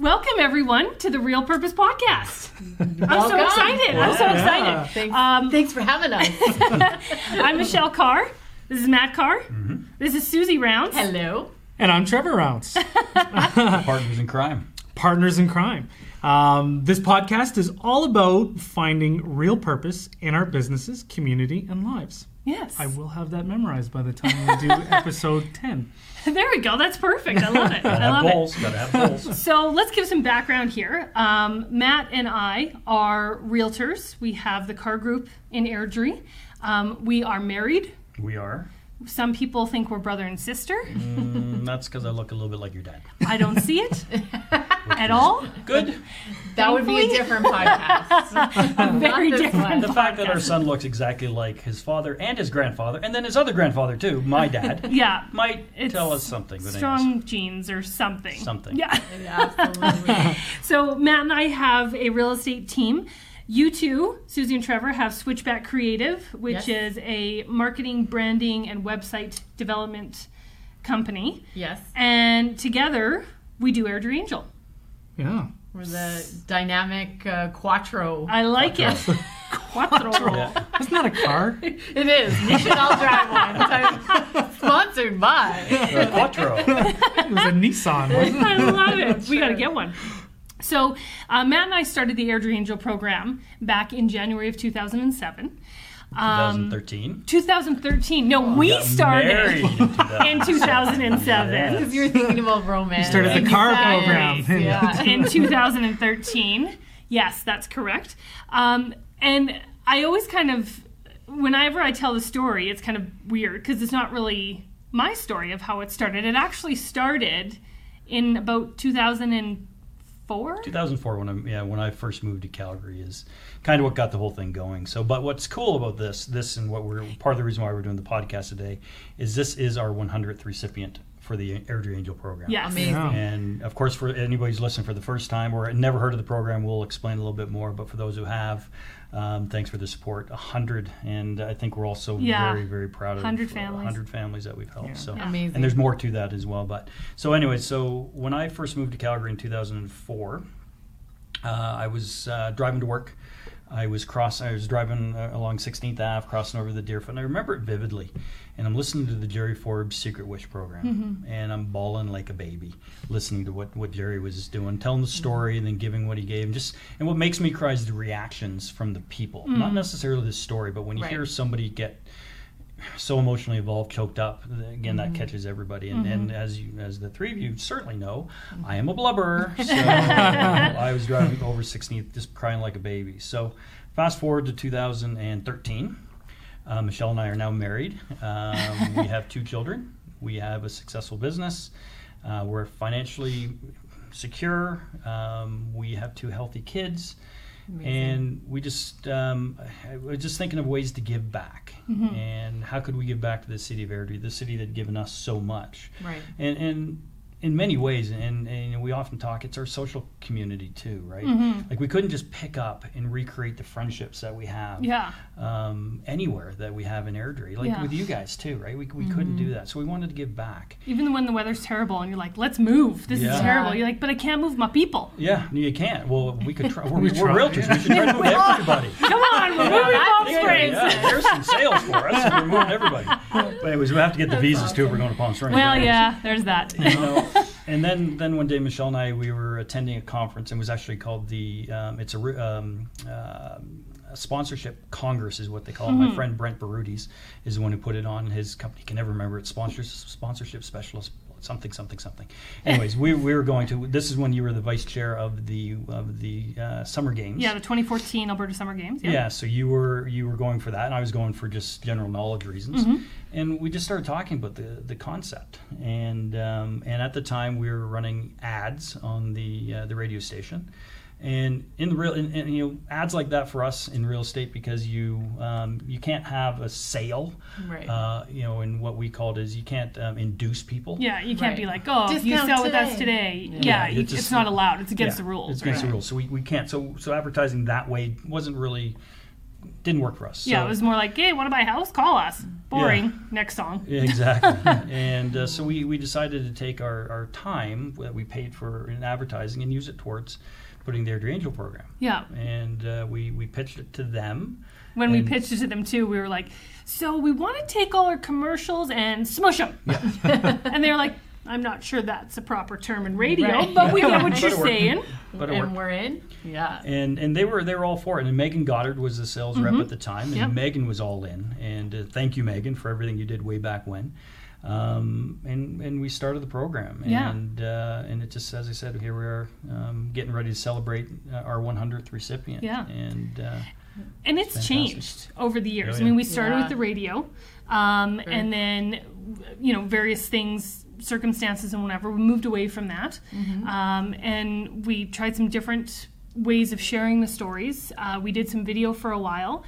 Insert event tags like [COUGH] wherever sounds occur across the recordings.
Welcome everyone to the Real Purpose Podcast. I'm so Welcome. excited. I'm so Yeah. excited. Thanks, Um, thanks for having us. [LAUGHS] I'm Michelle Carre. This is Matt Carre. This is Suzy Rounce. Hello. And I'm Trevor Rounce, [LAUGHS] Partners in crime. partners in crime. Um, this podcast is all about finding real purpose in our businesses, community, and lives. Yes. I will have that memorized by the time we do [LAUGHS] episode 10. There we go. That's perfect. I love it. I Have love it. Gotta have goals. [LAUGHS] So let's give some background here. Um, Matt and I are realtors. We have the Carre Group in Airdrie. Um, we are married. We are. Some people think we're brother and sister. Mm, that's because I look a little bit like your dad. I don't see it [LAUGHS] at all. Good. That would be a different podcast. [LAUGHS] a Very different. one. The fact that our son looks exactly like his father and his grandfather, and then his other grandfather too, my dad, [LAUGHS] Yeah. might It's tell us something. But anyways. Strong genes or something. Something. Yeah. Absolutely. So Matt and I have a real estate team. You two, Suzy and Trevor, have Switchback Creative, which Yes. is a marketing, branding, and website development company. Yes. And together, we do Airdrie Angel. Yeah. We're the dynamic uh, quattro. I like it. [LAUGHS] Quattro. Yeah. That's not a car. [LAUGHS] It is. You should all drive one. Sponsored by. Uh, Quattro. [LAUGHS] It was a Nissan, wasn't it? I love it. We got to get one. So, uh, Matt and I started the Airdrie Angel program back in January of 2007. Um, 2013. 2013. No, we started in [LAUGHS] in 2007. Yeah. Because you're thinking about romance. You started the car Exactly. program. [LAUGHS] Yeah. in 2013. Yes, that's correct. Um, and I always kind of, whenever I tell the story, it's kind of weird because it's not really my story of how it started. It actually started in about 2004. 2004 when I yeah when I first moved to Calgary is kind of what got the whole thing going. So, but what's cool about this this and what we're part of the reason why we're doing the podcast today is this is our 100th recipient for the Airdrie Angel program. Yes. Amazing. Yeah. And of course, for anybody who's listening for the first time or never heard of the program, we'll explain a little bit more. But for those who have, um, thanks for the support. A hundred, and I think we're also Yeah. very, very proud of 100 uh, families. 100 families that we've helped. Yeah. So, Amazing. and there's more to that as well. But so anyway, so when I first moved to Calgary in 2004, uh, I was uh, driving to work. I was cross. I was driving uh, along 16th Ave, crossing over the Deerfoot, and I remember it vividly. And I'm listening to the Jerry Forbes Secret Wish program, and I'm bawling like a baby, listening to what, what Jerry was doing, telling the story, and then giving what he gave. And just and what makes me cry is the reactions from the people, not necessarily the story, but when you Right. hear somebody get so emotionally involved, choked up. Again, that catches everybody. And, and as you, as the three of you certainly know, I am a blubberer. [LAUGHS] So I was driving over 16th, just crying like a baby. So fast forward to 2013. Uh, Michelle and I are now married. Um, we have two [LAUGHS] children. We have a successful business. Uh, we're financially secure. Um, we have two healthy kids and we just um, I was just thinking of ways to give back. And how could we give back to the city of Airdrie, the city that had given us so much, Right. and and in many ways, and, and we often talk, it's our social community too, right? Like we couldn't just pick up and recreate the friendships that we have Yeah. um, anywhere that we have in Airdrie, like Yeah. with you guys too, right? We, we couldn't do that, so we wanted to give back. Even when the weather's terrible and you're like, let's move. This Yeah. is terrible. You're like, but I can't move my people. Yeah, you can't. Well, we could try. [LAUGHS] We're, We we're realtors. We should try to move [LAUGHS] everybody. Come on, we're [LAUGHS] moving Palm that's Springs. Yeah, there's some sales for us. We're moving everybody. But anyways, we have to get the visas too if we're going to Palm Springs. Well, Anyways, yeah, there's that. You know, and then then one day Michelle and I we were attending a conference and it was actually called the um, it's a um, uh, a sponsorship congress is what they call it. My friend Brent Barootes is the one who put it on. His company can never remember it. Sponsors sponsorship specialist something something something. Anyways, we, we were going to. This is when you were the vice chair of the of the uh, summer games. Yeah, the 2014 Alberta Summer Games. Yeah. Yeah. so you were you were going for that, and I was going for just general knowledge reasons. And we just started talking about the the concept, and um, and at the time we were running ads on the uh, the radio station, and in the real and, and, you know ads like that for us in real estate because you um, you can't have a sale, Right. uh, you know, and what we called is you can't um, induce people. Yeah, you can't be like, oh, you Discount sell with us today. today. Yeah. Yeah, Yeah, you- it's it's, not allowed. It's against Yeah, the rules. It's against right? the rules, so we, we can't. So so advertising that way wasn't really didn't work for us. Yeah, So- it was more like, hey, want to buy a house? Call us. Boring. Next song. Yeah, [LAUGHS] exactly. [LAUGHS] and uh, so we, we decided to take our, our time that we paid for in advertising and use it towards putting the Airdrie Angel program. Yeah. And uh, we, we pitched it to them. When we pitched it to them too, we were like, so we want to take all our commercials and smush them. [LAUGHS] and they're like, I'm not sure that's a proper term in radio, Right. but we get what [LAUGHS] you're it saying. But and worked. we're in. Yeah. And and they were they were all for it. And Megan Goddard was the sales rep at the time, and Mm-hmm. Yep. Megan was all in. And uh, thank you, Megan, for everything you did way back when. Um, and and we started the program, Yeah. and uh, and it just as I said, here we are, um, getting ready to celebrate uh, our 100th recipient. Yeah. And uh, And it's Fantastic. changed over the years. Oh, I mean, we started Yeah. with the radio, um, and then, you know, various things, circumstances, and whatever. We moved away from that, um, and we tried some different ways of sharing the stories. Uh, we did some video for a while,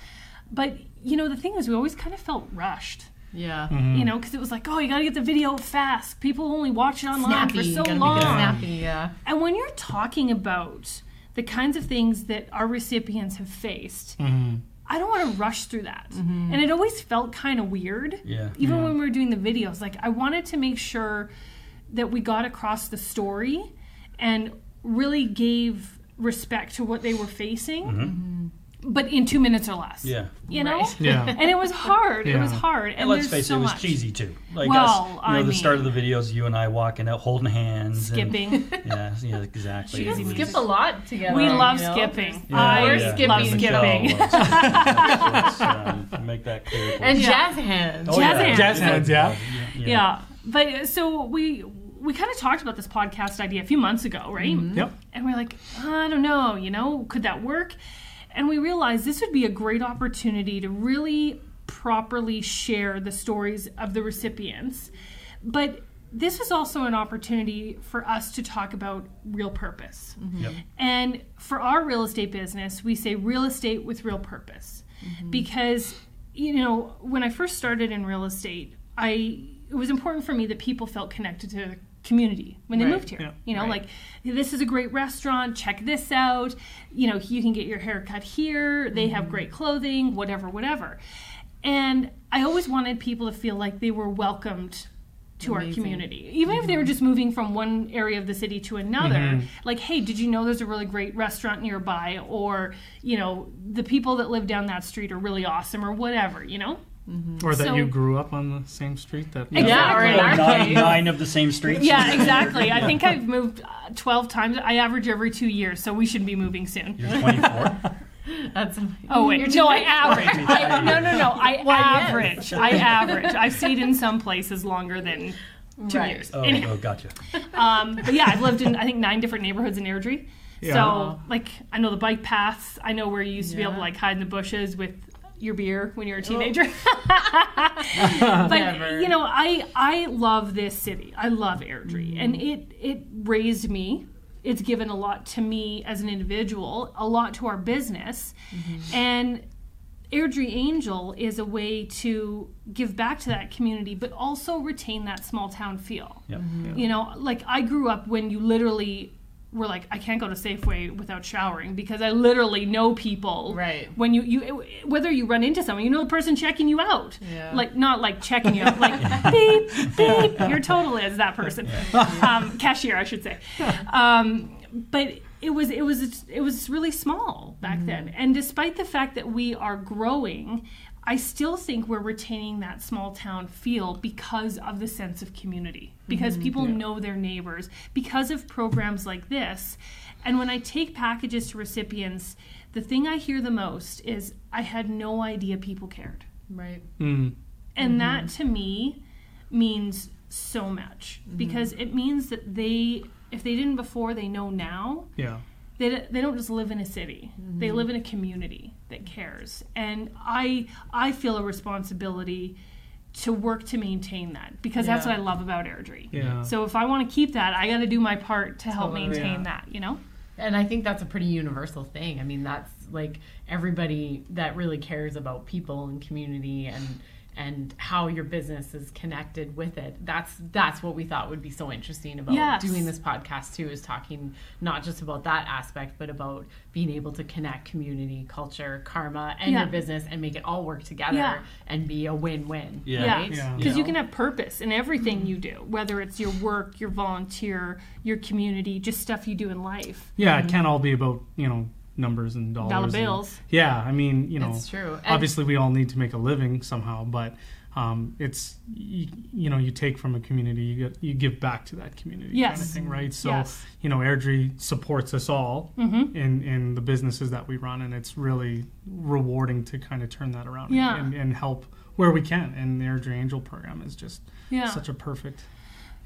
but you know, the thing is, we always kind of felt rushed. Yeah. Mm-hmm. You know, because it was like, oh, you got to get the video fast. People only watch it online Snappy. for so long. Snappy. Yeah. And when you're talking about the kinds of things that our recipients have faced, mm-hmm. I don't want to rush through that. And it always felt kind of weird. Yeah. Even when we were doing the videos, like I wanted to make sure that we got across the story and really gave respect to what they were facing, mm-hmm. But in two minutes or less. yeah. You know? Right. [LAUGHS] Yeah. And it was hard. It was hard. And, And let's face so it, it was much. cheesy too. Like Well, us, you know, I the start of the videos, you and I walking out, holding hands, and- Skipping. [LAUGHS] yeah, yeah, exactly. Cheesy It was- Skip a lot together. we you love know? skipping. Yeah, I We're yeah. skipping. Michelle skipping. was. Let's, um, make that clear. And jazz hands. Oh, Jazz yeah. hands. Jazz hands, yeah. Yeah. But so we we kind of talked about this podcast idea a few months ago, right? Yep. And we're like, I don't know, you know, could that work? And we realized this would be a great opportunity to really properly share the stories of the recipients. But this was also an opportunity for us to talk about real purpose. Mm-hmm. Yep. And for our real estate business, we say real estate with real purpose. Mm-hmm. Because, you know, when I first started in real estate, I it was important for me that people felt connected to community when they Right. moved here. Yeah. You know, Right. like this is a great restaurant, check this out. You know, you can get your hair cut here. They have mm-hmm. great clothing, whatever, whatever. And I always wanted people to feel like they were welcomed to our community. Even if they were mm-hmm. just moving from one area of the city to another, mm-hmm. like, hey, did you know there's a really great restaurant nearby? Or, you know, the people that live down that street are really awesome, or whatever, you know? Or that So- you grew up on the same street that. Yeah, or in Exactly. our Nine, nine of the same streets. Yeah, exactly. I [LAUGHS] think I've moved uh, 12 times. I average every two years, so we should be moving soon. You're 24. [LAUGHS] That's Oh wait, You're no, I average. [LAUGHS] I, no, no, no, I Well, yes. average. I average. I've stayed in some places longer than two Right. years. Oh, Anyway, oh, gotcha. um, but yeah, I've lived in I think nine different neighborhoods in Airdrie. Yeah. So like I know the bike paths. I know where you used to be able to like hide in the bushes with your beer when you're a oh. teenager. [LAUGHS] but Never. you know, I I love this city. I love Airdrie, mm-hmm. and it it raised me. It's given a lot to me as an individual, a lot to our business, mm-hmm. and Airdrie Angel is a way to give back to that community, but also retain that small town feel. Yep. Mm-hmm. You know, like I grew up when you literally were like, I can't go to Safeway without showering because I literally know people. Right. When you you whether you run into someone, you know the person checking you out. Yeah. Like not like checking you out, [LAUGHS] like beep beep. Your total is that person, um, cashier, I should say. Um, but it was it was it was really small back then, and despite the fact that we are growing. I still think we're retaining that small town feel because of the sense of community, because mm-hmm. people know their neighbors, because of programs like this. And when I take packages to recipients, the thing I hear the most is, I had no idea people cared. right. Mm. And that mm-hmm. to me means so much because it means that they, if they didn't before, they know now Yeah. They, they don't just live in a city they live in a community that cares and i i feel a responsibility to work to maintain that because that's what i love about airdrie Yeah. so if i want to keep that i got to do my part to help Totally. maintain Yeah. that you know And I think that's a pretty universal thing. I mean, that's like everybody that really cares about people and community and and how your business is connected with it. That's that's what we thought would be so interesting about Yes. doing this podcast too is talking not just about that aspect but about being able to connect community, culture, karma and Yeah. your business and make it all work together Yeah. and be a win-win. Yeah. Yeah, Right? Yeah. because you can have purpose in everything you do, whether it's your work, your volunteer, your community, just stuff you do in life. Yeah, it mm-hmm. can't all be about you know numbers and dollars. Dollar and- yeah, I mean, you know, It's true. And- obviously we all need to make a living somehow, but um, it's you, you know you take from a community, you get you give back to that community kind of Yes. thing, right? So Yes. you know, Airdrie supports us all Mm-hmm. in in the businesses that we run, and it's really rewarding to kind of turn that around Yeah. and, and help where we can. And the Airdrie Angel program is just Yeah. such a perfect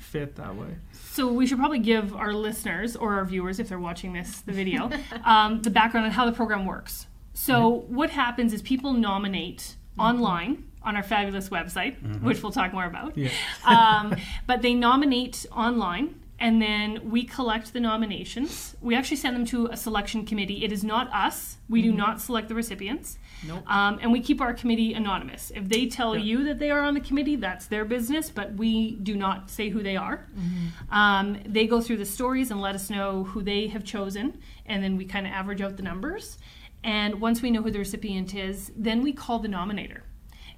fit that way. So we should probably give our listeners or our viewers, if they're watching this, the video, [LAUGHS] um, the background on how the program works. So what happens is people nominate online on our fabulous website, which we'll talk more about. Yeah. um, but they nominate online and then we collect the nominations. We actually send them to a selection committee. It is not us. We do not select the recipients. Nope. Um, and we keep our committee anonymous. If they tell Yeah. you that they are on the committee, that's their business, but we do not say who they are. Um, they go through the stories and let us know who they have chosen, and then we kind of average out the numbers. And once we know who the recipient is, then we call the nominator.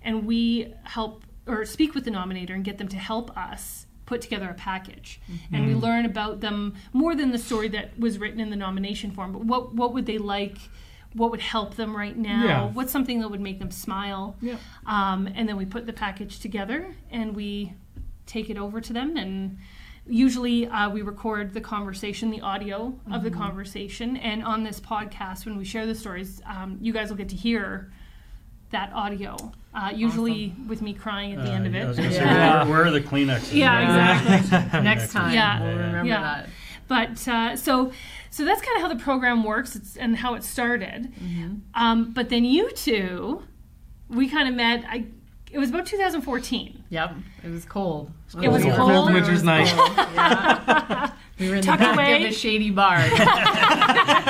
And we help or speak with the nominator and get them to help us put together a package. And we learn about them more than the story that was written in the nomination form, but what, what would they like? What would help them right now? Yeah. What's something that would make them smile? Yeah. Um, and then we put the package together and we take it over to them. And usually uh, we record the conversation, the audio of the conversation. And on this podcast, when we share the stories, um, you guys will get to hear that audio. Uh, usually with me crying at the end of Uh, I was it. gonna say, Yeah. where, where are the Kleenexes? Yeah, Yeah. exactly. [LAUGHS] Next time Yeah. we'll remember Yeah. that. But uh, so, so that's kind of how the program works it's, and how it started. Um, but then you two, we kind of met. I it was about 2014. Yep. It was cold. It was We were- cold. it Winter's night. cold. Yeah. [LAUGHS] We were in Tuck the back away. of a shady bar. [LAUGHS]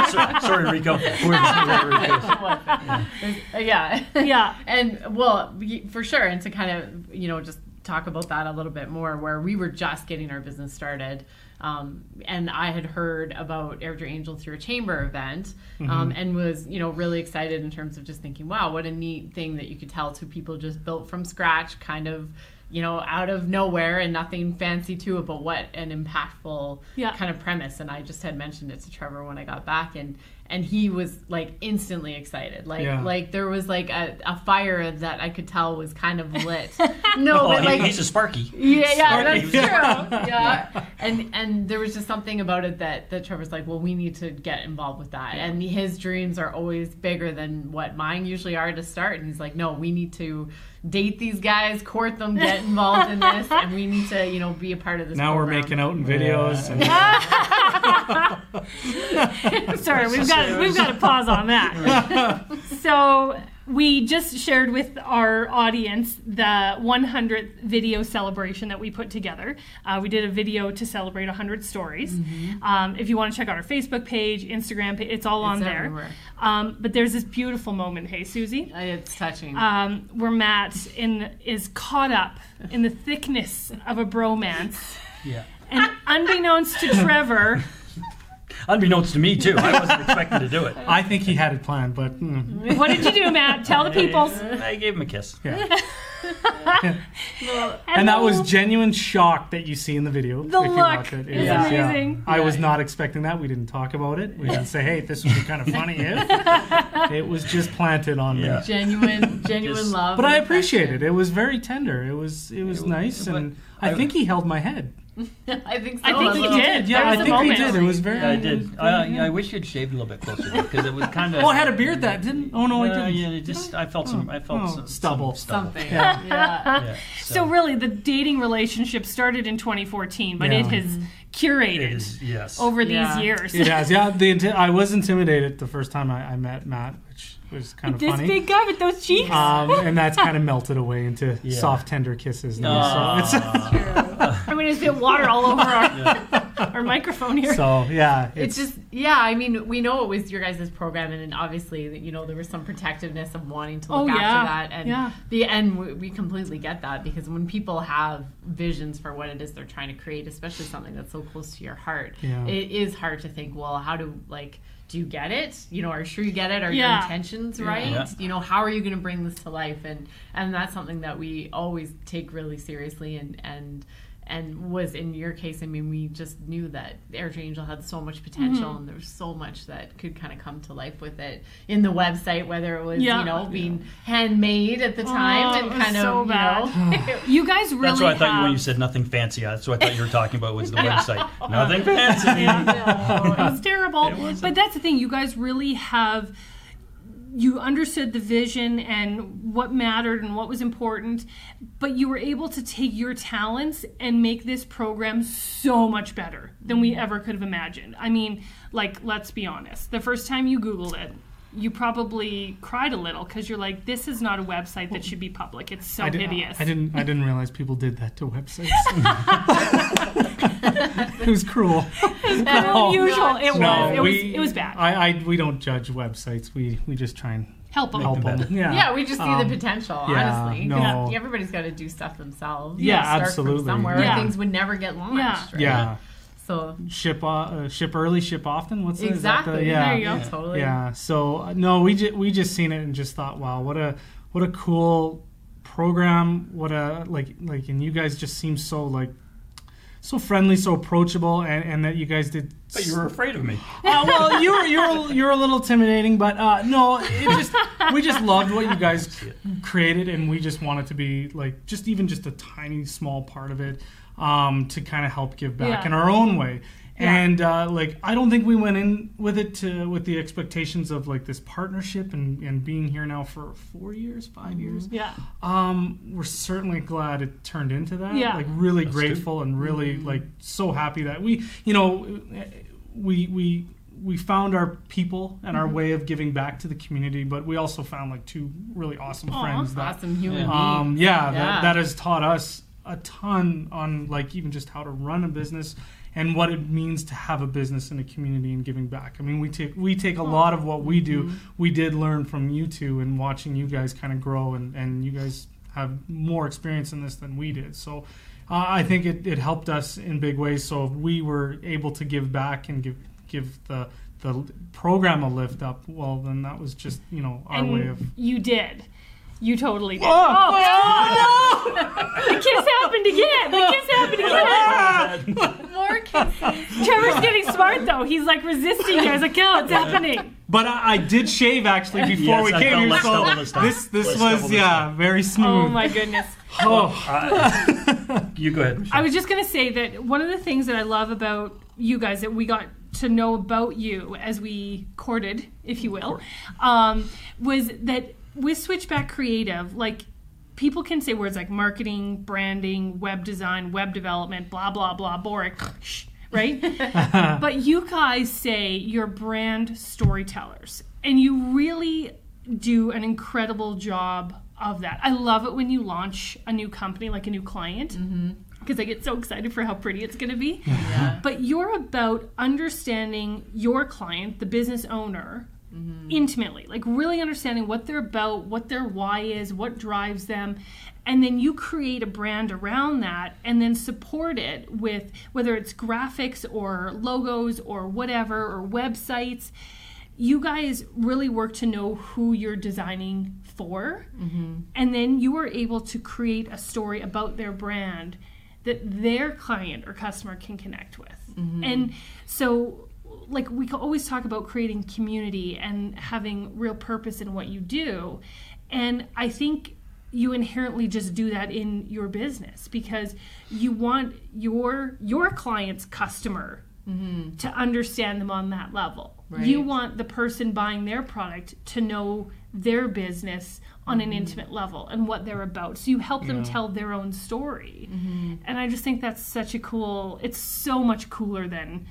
So- sorry, Rico. We're, we're, Rico. yeah. Yeah. [LAUGHS] And well, for sure, and to kind of you know just talk about that a little bit more, where we were just getting our business started, um, and I had heard about Airdrie Angel through a chamber event, um, and was you know really excited in terms of just thinking, wow, what a neat thing that you could tell two people just built from scratch, kind of. You know, out of nowhere and nothing fancy to it, but what an impactful Yeah. kind of premise. And I just had mentioned it to Trevor when I got back, and and he was like instantly excited, like Yeah. like there was like a, a fire that I could tell was kind of lit. [LAUGHS] No, Oh, but like he's a Sparky. yeah, yeah, Sparky. that's true. [LAUGHS] Yeah, and and there was just something about it that that Trevor's like, well, we need to get involved with that, and his dreams are always bigger than what mine usually are to start, and he's like, no, we need to date these guys, court them, get involved in this, and we need to, you know, be a part of this. Now we're making out in videos. And, [LAUGHS] [LAUGHS] Sorry, we've got we've got to pause on that. [LAUGHS] so we just shared with our audience the 100th video celebration that we put together. Uh, we did a video to celebrate 100 stories. Um, if you want to check out our Facebook page, Instagram page, it's all on It's there. Um, but there's this beautiful moment. Hey, Suzy. Uh, It's touching. um, where Matt in, is caught up in the thickness of a bromance. Yeah. And unbeknownst to Trevor, [LAUGHS] Unbeknownst to me, too. I wasn't expecting to do it. I think he had it planned, but mm, what did you do, Matt? Tell the peoples. I gave him a kiss. [LAUGHS] yeah. and that was genuine shock that you see in the video. The if you look watch it. It is was, amazing. I was not expecting that. We didn't talk about it. We didn't [LAUGHS] say, "Hey, this would be kind of [LAUGHS] funny if." it was just planted on Yeah. me. genuine, genuine Just- love. But I and appreciate it. It was very tender. It was it was It nice, and I I- think he held my head. [LAUGHS] I think so. I think a he did. Yeah, I think we moment. did. It was very. Yeah, I did. I, I wish you'd shaved a little bit closer because it was kind of. [LAUGHS] Oh, I had a beard that didn't. Oh no, I Uh, didn't. yeah, it just I felt some. I felt Oh, some stubble. some stubble. Something. Yeah. [LAUGHS] yeah. Yeah, So really, the dating relationship started in 2014, but Yeah. it has curated is yes. over these years. It has. Yeah, the inti- I was intimidated the first time I, I met Matt, which was kind of This funny. big guy with those cheeks. Um, and that's [LAUGHS] kind of melted away into Yeah. soft, tender kisses now. So it's, Aw. [LAUGHS] I mean, it's been water all over our, our microphone here. So yeah, it's, just yeah i mean we know it was your guys' program and, obviously you know there was some protectiveness of wanting to look Oh, after yeah. that and Yeah. the end we, we completely get that because when people have visions for what it is they're trying to create especially something that's so close to your heart Yeah. it is hard to think well how do like do you get it? You know are you sure you get it? Are your intentions right? Yeah. you know how are you going to bring this to life? And and that's something that we always take really seriously and and and was in your case i mean we just knew that airdrie angel had so much potential Mm-hmm. and there was so much that could kind of come to life with it in the website whether it was Yeah. you know being handmade at the time Oh, and it was kind so of bad. you know [LAUGHS] [LAUGHS] You guys really That's what I thought you, have. when you said nothing fancy. That's what I thought you were talking about was the [LAUGHS] website. Nothing fancy. Oh, it was terrible. but that's the thing. You guys really have. You understood the vision and what mattered and what was important, but you were able to take your talents and make this program so much better than we mm-hmm. ever could have imagined. I mean, like, let's be honest. The first time you Googled it, you probably cried a little because you're like, this is not a website that should be public. It's so I, did, hideous. I didn't. I didn't realize people did that to websites. [LAUGHS] it was cruel. Well, [LAUGHS] usual. It No, was. It we, was. It was bad. I, I, we don't judge websites. We, we just try and Help them. help them them. Yeah. yeah we just see Um, the potential yeah, honestly no. 'Cause everybody's got to do stuff themselves Yeah, Start from absolutely. somewhere Yeah. or things would never get launched Yeah. right? Yeah. So Ship uh, uh, ship early, ship often. What's the- is that the- exactly yeah. There you go. Yeah, totally Yeah. So uh, no, we just we just seen it and just thought, wow, what a what a cool program. What a like like, and you guys just seem so like so friendly, so approachable, and, and that you guys did. But you were afraid of me. Uh, [LAUGHS] well, you were you were you were a little intimidating, but uh, no, it just we just loved what you guys created, and we just wanted to be like just even just a tiny small part of it um, to kind of help give back Yeah. in our own way. Yeah. And uh, like I don't think we went in with it to with the expectations of like this partnership and, and being here now for four years, 5 years. Yeah. Um, we're certainly glad it turned into that. Yeah. Like really That's grateful and really like so happy that we, you know, we we we found our people and our way of giving back to the community, but we also found like two really awesome Aw. friends that awesome human Yeah. um, yeah, Yeah. That, that has taught us a ton on like even just how to run a business and what it means to have a business in a community and giving back. I mean, we take we take a lot of what we do. We did learn from you two and watching you guys kind of grow and and you guys have more experience in this than we did. So. Uh, I think it, it helped us in big ways. So if we were able to give back and give give the the program a lift up, well, then that was just you know our and way of you did. You totally did. Oh, the kiss happened again. The kiss happened again. more kisses Trevor's getting smart though. He's like resisting. you. I was like, oh, it's happening. But I, I did shave actually before Yes, we I came here, so this this this was double this yeah time. very smooth. Oh my goodness. Oh. You go ahead. I was just gonna say that one of the things that I love about you guys that we got to know about you as we courted, if you will, um, was that with Switchback Creative, like people can say words like marketing, branding, web design, web development, blah blah blah, boring, right? [LAUGHS] but you guys say you're brand storytellers, and you really do an incredible job of that. I love it when you launch a new company, like a new client mm-hmm. because I get so excited for how pretty it's going to be. [LAUGHS] yeah But you're about understanding your client, the business owner, Mm-hmm. intimately, like really understanding what they're about, what their why is, what drives them. And then you create a brand around that and then support it with whether it's graphics or logos or whatever or websites. You guys really work to know who you're designing for. Mm-hmm. And then you are able to create a story about their brand that their client or customer can connect with. Mm-hmm. And so, like, we can always talk about creating community and having real purpose in what you do. And I think you inherently just do that in your business because you want your your client's customer mm-hmm. to understand them on that level. You want the person buying their product to know their business on an mm-hmm. intimate level and what they're about. So you help them Yeah. tell their own story. Mm-hmm. And I just think that's such a cool, it's so much cooler than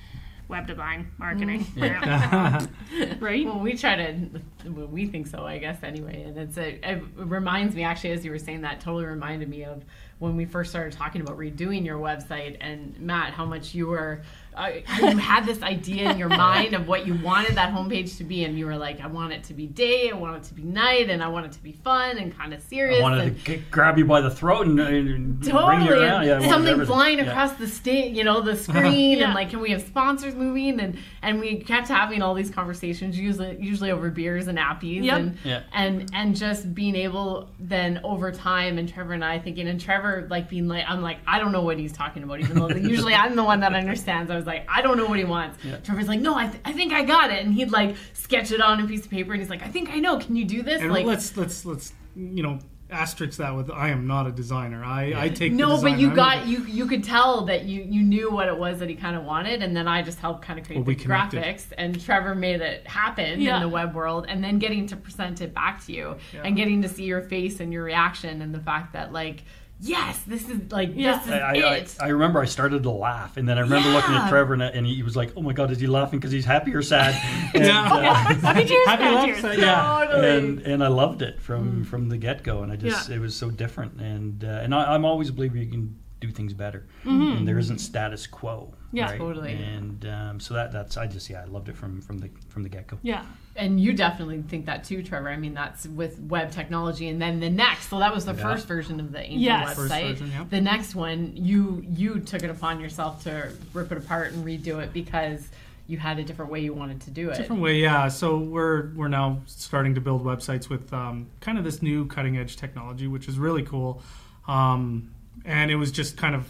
web design marketing. Mm. Um, [LAUGHS] right? Well, we try to, well, we think so, I guess, anyway. And it's a, it reminds me, actually, as you were saying that, totally reminded me of when we first started talking about redoing your website and Matt, how much you were uh, you had this idea in your mind of what you wanted that homepage to be, and you were like, I want it to be day, I want it to be night, and I want it to be fun and kind of serious. I wanted and to g- grab you by the throat and, and bring you around. and Yeah, something flying Yeah. across the state you know the [LAUGHS] screen Yeah. and like can we have sponsors moving and and we kept having all these conversations usually usually over beers and appies Yep. and Yeah. and and just being able then over time and Trevor and I thinking and Trevor like being like I'm like I don't know what he's talking about even though [LAUGHS] usually I'm the one that understands I was like I don't know what he wants Yeah. Trevor's like no I, th- I think I got it and he'd like sketch it on a piece of paper and he's like I think I know can you do this And like let's let's let's you know asterisk that with I am not a designer. I I take the No, but you I'm got the- you you could tell that you you knew what it was that he kind of wanted, and then I just helped kind of create Well, the connected. graphics, and Trevor made it happen Yeah. in the web world, and then getting to present it back to you, Yeah. and getting to see your face and your reaction, and the fact that like, yes, this is like Yeah. this is I, I, it. I remember I started to laugh, and then I remember looking at Trevor, and, and he was like, "Oh my God, is he laughing because he's happy or sad?" [LAUGHS] And, Yeah. uh, [LAUGHS] Happy cheers, Happy bad laughs, cheers. uh, yeah. Totally. and and I loved it from from the get go, and I just Yeah. it was so different, and uh, and I, I'm always believe you can do things better, and there isn't status quo. Yeah. right? Totally. And um, so that that's I just yeah I loved it from from the from the get go. Yeah. and you definitely think that too, Trevor. I mean, that's with web technology, and then the next. So that was the Yeah. first version of the Angel Yes. website. First version, yeah. The next one, you you took it upon yourself to rip it apart and redo it because you had a different way you wanted to do it. different way yeah so we're we're now starting to build websites with um, kind of this new cutting edge technology which is really cool um, and it was just kind of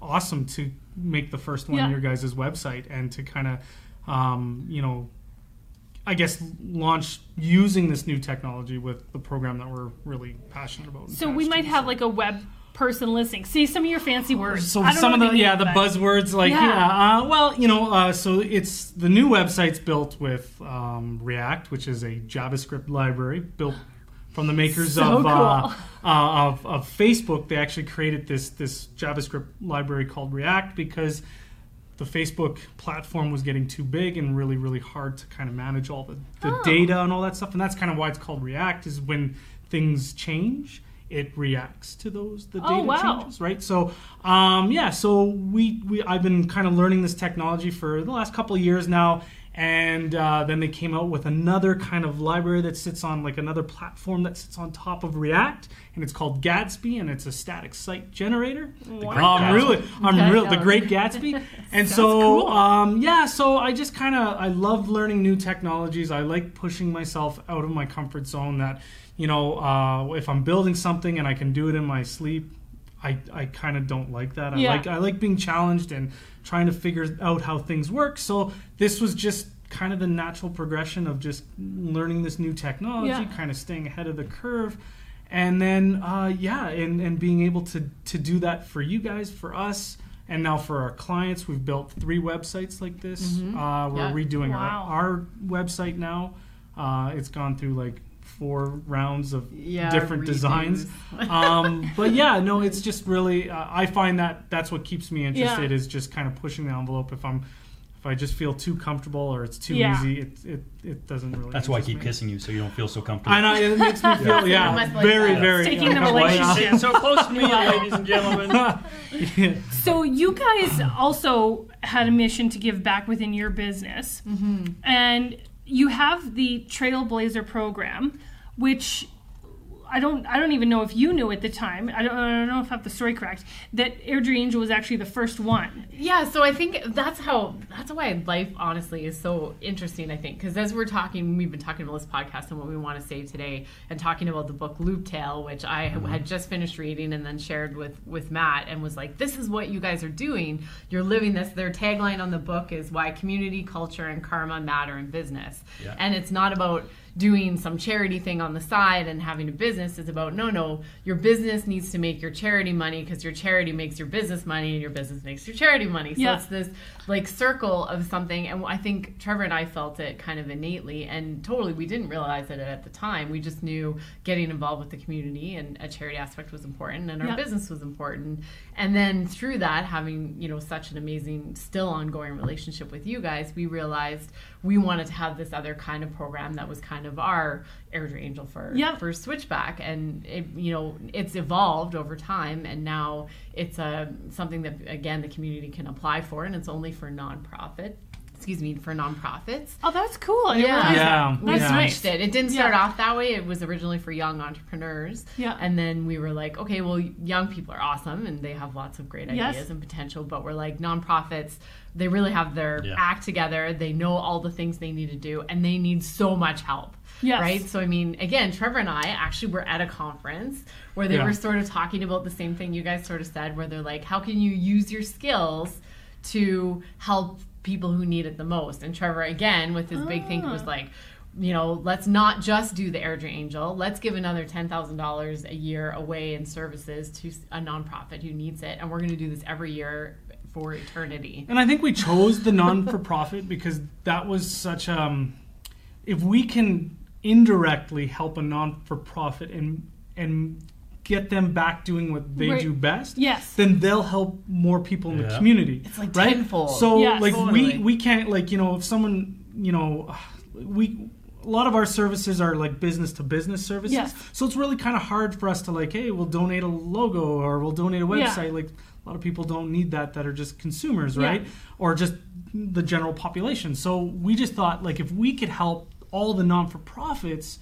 awesome to make the first one Yeah. your guys' website and to kind of um, you know I guess launch using this new technology with the program that we're really passionate about. So we might to. have like a web person listening. See some of your fancy words. So some of the yeah mean, the buzzwords like Yeah. yeah, uh, well you know uh, so it's the new website's built with um, React which is a JavaScript library built from the makers So of, uh, cool. uh, of of Facebook. They actually created this this JavaScript library called React because the Facebook platform was getting too big and really really hard to kind of manage all the, the Oh. data and all that stuff and that's kind of why it's called React is when things change it reacts to those the Oh, data wow. changes right so um, yeah so we, we i've been kind of learning this technology for the last couple of years now and uh, then they came out with another kind of library that sits on like another platform that sits on top of react and it's called gatsby and it's a static site generator Wow. I'm really, I'm Yeah, real, the Great [LAUGHS] Gatsby, and so cool. um, yeah, so I just kind of I love learning new technologies. I like pushing myself out of my comfort zone. That you know, uh, if I'm building something and I can do it in my sleep, I, I kind of don't like that. I Yeah. like I like being challenged and trying to figure out how things work. So this was just kind of the natural progression of just learning this new technology, Yeah. kind of staying ahead of the curve. And then, uh, yeah, and, and being able to, to do that for you guys, for us, and now for our clients. We've built three websites like this. Uh, we're Yeah. redoing Wow. our, our website now. Uh, it's gone through like four rounds of Yeah, different redos. designs. [LAUGHS] um, but yeah, no, it's just really. Uh, I find that that's what keeps me interested Yeah. is just kind of pushing the envelope. If I'm, if I just feel too comfortable or it's too Yeah. easy, it it, it doesn't really. That's why I keep me. kissing you so you don't feel so comfortable. I know it makes me [LAUGHS] feel You yeah, must like very that. very. Taking the relationship. she so close to me, [LAUGHS] ladies and gentlemen? So you guys also had a mission to give back within your business, and you have the Trailblazer program, which I don't I don't even know if you knew at the time. I don't, I don't know if I have the story correct that Airdrie Angel was actually the first one. Yeah, so I think that's how that's why life honestly is so interesting. I think because as we're talking, we've been talking about this podcast and what we want to say today, and talking about the book Looptail, which I mm-hmm. had just finished reading and then shared with with Matt, and was like, "This is what you guys are doing. You're living this." Their tagline on the book is "Why community, culture, and karma matter in business," Yeah. and it's not about doing some charity thing on the side and having a business is about no no your business needs to make your charity money because your charity makes your business money and your business makes your charity money so Yeah. it's this like circle of something and i think trevor and i felt it kind of innately and totally we didn't realize it at the time we just knew getting involved with the community and a charity aspect was important and our Yeah. business was important and then through that having you know such an amazing still ongoing relationship with you guys we realized we wanted to have this other kind of program that was kind of our Airdrie Angel for Yeah. for Switchback, and it, you know it's evolved over time, and now it's a something that again the community can apply for, and it's only for nonprofit. Excuse me, for nonprofits. Oh, that's cool. I Yeah. Yeah. We Yeah. switched it. It didn't start Yeah. off that way. It was originally for young entrepreneurs. Yeah. And then we were like, okay, well, young people are awesome and they have lots of great Yes. ideas and potential, but we're like nonprofits. They really have their Yeah. act together. They know all the things they need to do, and they need so much help. Yes. Right. So I mean, again, Trevor and I actually were at a conference where they Yeah. were sort of talking about the same thing you guys sort of said, where they're like, how can you use your skills to help people who need it the most? And Trevor, again, with his big thing, was Ah. like, you know, let's not just do the Airdrie Angel. Let's give another ten thousand dollars a year away in services to a nonprofit who needs it, and we're going to do this every year for eternity. And I think we chose the non for profit [LAUGHS] because that was such um if we can indirectly help a non for profit and and get them back doing what they Right. do best, Yes. then they'll help more people in the community. It's like right? tenfold. So Yes. like Totally. we we can't like you know if someone you know we a lot of our services are like business to business services. Yes. So it's really kind of hard for us to like, hey, we'll donate a logo or we'll donate a Yeah. website. Like a lot of people don't need that that are just consumers, Yeah. right? Or just the general population. So we just thought like if we could help all the non for profits,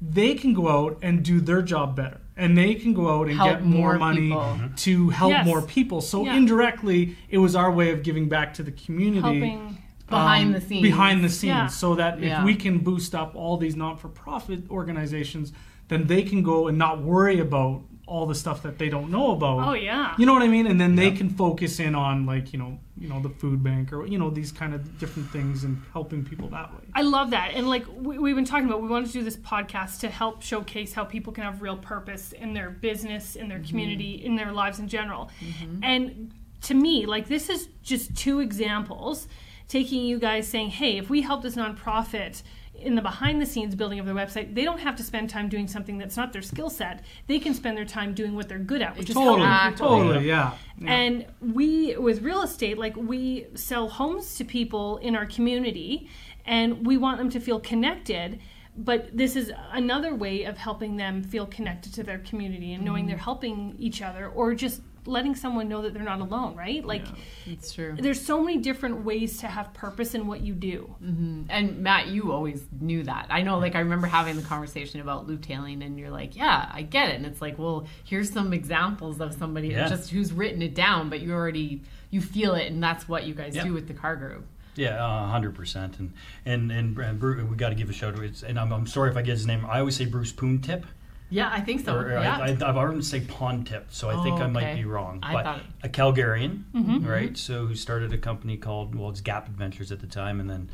they can go out and do their job better. And they can go out and Help get more, more money people. to help Yes. more people. So Yeah. indirectly, it was our way of giving back to the community Helping. Behind um, the scenes. behind the scenes Yeah. so that Yeah. if we can boost up all these non for profit organizations then they can go and not worry about all the stuff that they don't know about Oh yeah. you know what i mean and then they can focus in on like you know you know the food bank or you know these kind of different things and helping people that way I love that. And like we, we've been talking about, we wanted to do this podcast to help showcase how people can have real purpose in their business, in their mm-hmm. community, in their lives in general. Mm-hmm. And to me, like this is just two examples taking you guys saying, hey, if we help this nonprofit in the behind the scenes building of their website, they don't have to spend time doing something that's not their skill set. They can spend their time doing what they're good at, which is totally helping people. totally yeah, yeah. And we, with real estate, like we sell homes to people in our community and we want them to feel connected. But this is another way of helping them feel connected to their community and knowing mm-hmm. they're helping each other or just letting someone know that they're not alone, right? Like, It's true. there's so many different ways to have purpose in what you do. Mm-hmm. And Matt, you always knew that. I know, like, I remember having the conversation about Looptailing, and you're like, yeah, I get it. And it's like, well, here's some examples of somebody Yeah. just who's written it down, but you already, you feel it, and that's what you guys Yeah. do with the Carre Group. Yeah, a hundred percent. And and and, and Bruce, we got to give a shout out. It's- And I'm, I'm sorry if I get his name. I always say Bruce Poon Tip, Yeah, I think so. or yeah. I, I, I've already say Pond Tip, so I think Oh, I might be wrong. I but thought- a Calgarian, Mm-hmm. right? So who started a company called well, it's Gap Adventures at the time, and then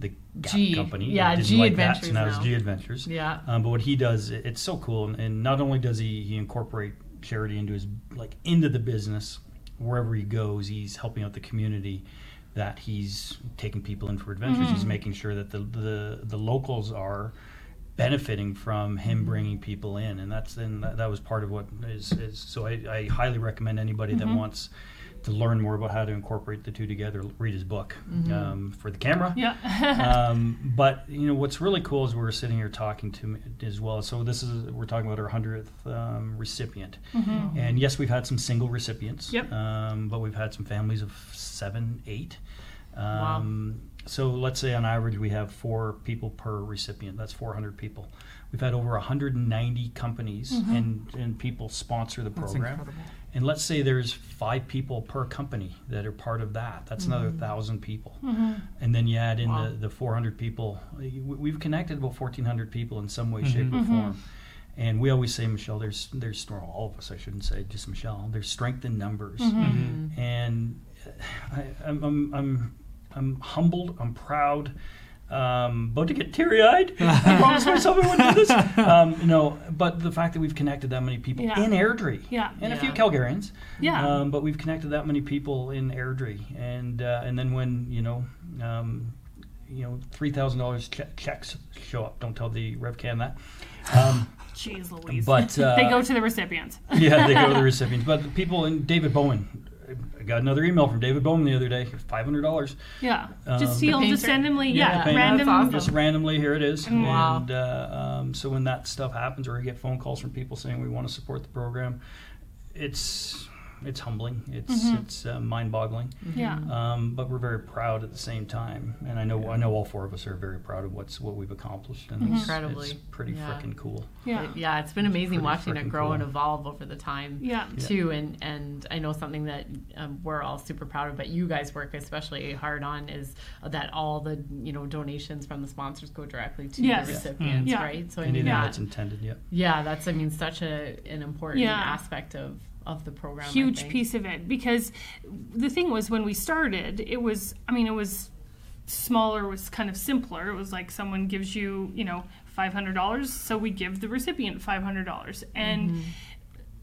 the Gap G. company. Yeah, didn't G like that, Adventures so now, it's. G Adventures. yeah. Um, but what he does, it- it's so cool, and, and not only does he, he incorporate charity into his like into the business, wherever he goes, he's helping out the community. That he's taking people in for adventures. Mm-hmm. He's making sure that the, the the locals are benefiting from Mm-hmm. him bringing people in, and that's and that, that was part of what is. is so I, I highly recommend anybody Mm-hmm. that wants to learn more about how to incorporate the two together. Read his book Mm-hmm. um, for the camera Yeah. [LAUGHS] um, but you know what's really cool is we're sitting here talking to me as well. So this is we're talking about our hundredth um, recipient, and yes, we've had some single recipients. Yep. Um, but we've had some families of seven, eight. Wow. So let's say on average we have four people per recipient. That's 400 people. We've had over 190 companies mm-hmm. and, and people sponsor the That's program. incredible. And let's say there's five people per company that are part of that. That's another mm-hmm. thousand people. Mm-hmm. And then you add in Wow. the, the 400 people. We- We've connected about 1,400 people in some way, shape, or form. And we always say, Michelle, there's there's well, all of us. I shouldn't say just Michelle. There's strength in numbers, and uh, I, I'm, I'm I'm I'm humbled. I'm proud. Um, about to get teary eyed. [LAUGHS] I promised myself I wouldn't do this. Um, you know, but the fact that we've connected that many people Yeah. in Airdrie, Yeah. and a few Yeah. Calgarians, Yeah. um, but we've connected that many people in Airdrie, and uh, and then when you know, um, you know, three thousand dollars checks show up. Don't tell the RevCan that. Um, [LAUGHS] Jeez Louise. But, uh, [LAUGHS] they go to the recipients. yeah, they go to the recipients. But the people in David Bowen I got another email from David Bowman the other day. Five hundred dollars. Yeah. Um, just The he'll just randomly, Yeah, yeah, the random. Awesome. Just randomly, here it is. Wow. And uh, um, so when that stuff happens, or I get phone calls from people saying we want to support the program, it's it's humbling. It's Mhm. it's uh, mind-boggling. Yeah. Um, but we're very proud at the same time, and I know I know all four of us are very proud of what's what we've accomplished, and it's, Incredibly. it's pretty Yeah. freaking cool. Yeah. But yeah, it's been amazing Pretty watching it grow cool. and evolve over the time. Yeah. Yeah. too and and i know something that um, we're all super proud of but you guys work especially hard on is that all the you know donations from the sponsors go directly to Yes. the recipients Yeah. right so i mean Anything that, that's intended, yeah. yeah that's i mean such a an important Yeah. aspect of of the program huge piece of it because the thing was when we started it was i mean it was smaller was kind of simpler. It was like someone gives you you know $500 so we give the recipient $500 and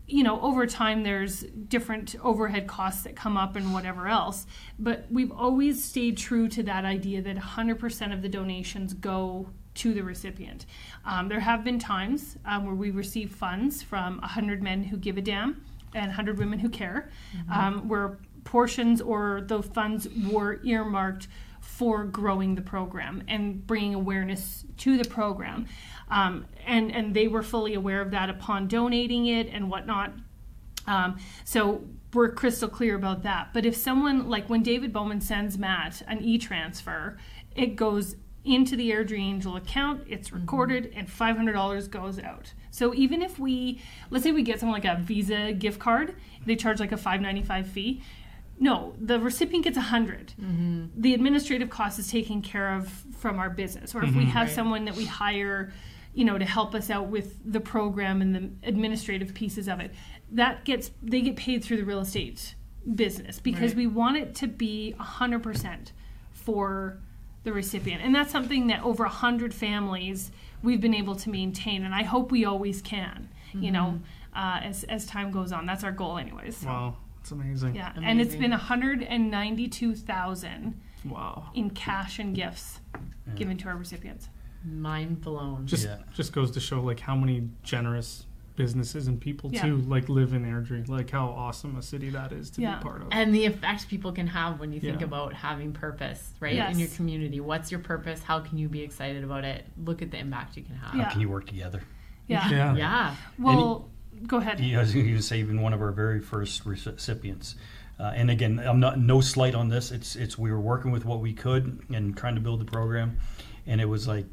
you know over time there's different overhead costs that come up and whatever else. But we've always stayed true to that idea that 100% of the donations go to the recipient. Um, there have been times um, where we receive funds from 100 men who give a damn and 100 women who care um, where portions or the funds were earmarked for growing the program and bringing awareness to the program. Um, and, and they were fully aware of that upon donating it and whatnot. Um, so we're crystal clear about that. But if someone, like when David Bowman sends Matt an e transfer, it goes into the Airdrie Angel account, it's recorded, and $500 goes out. So even if we, let's say we get someone like a Visa gift card, they charge like a $5.95 fee. No, the recipient gets a 100 mm-hmm. The administrative cost is taken care of from our business. Or if we mm-hmm. have Right. someone that we hire, you know, to help us out with the program and the administrative pieces of it, that gets they get paid through the real estate business because Right. we want it to be a 100% for the recipient. And that's something that over a 100 families we've been able to maintain and I hope we always can, you know, uh, as as time goes on. That's our goal anyways. Wow, it's amazing. Yeah, and it's been one hundred and ninety two thousand. Wow. in cash and gifts given to our recipients. mind blown Just Yeah. just goes to show like how many generous businesses and people Yeah. too like live in Airdrie. Like how awesome a city that is to Yeah. be part of. and the effect people can have when you think Yeah. about having purpose right Yes. in your community what's your purpose how can you be excited about it look at the impact you can have Yeah. How can you work together? Yeah. yeah. yeah Well, go ahead. He was, he was even one of our very first recipients. Uh, and again, I'm not no slight on this. It's it's we were working with what we could and trying to build the program, and it was like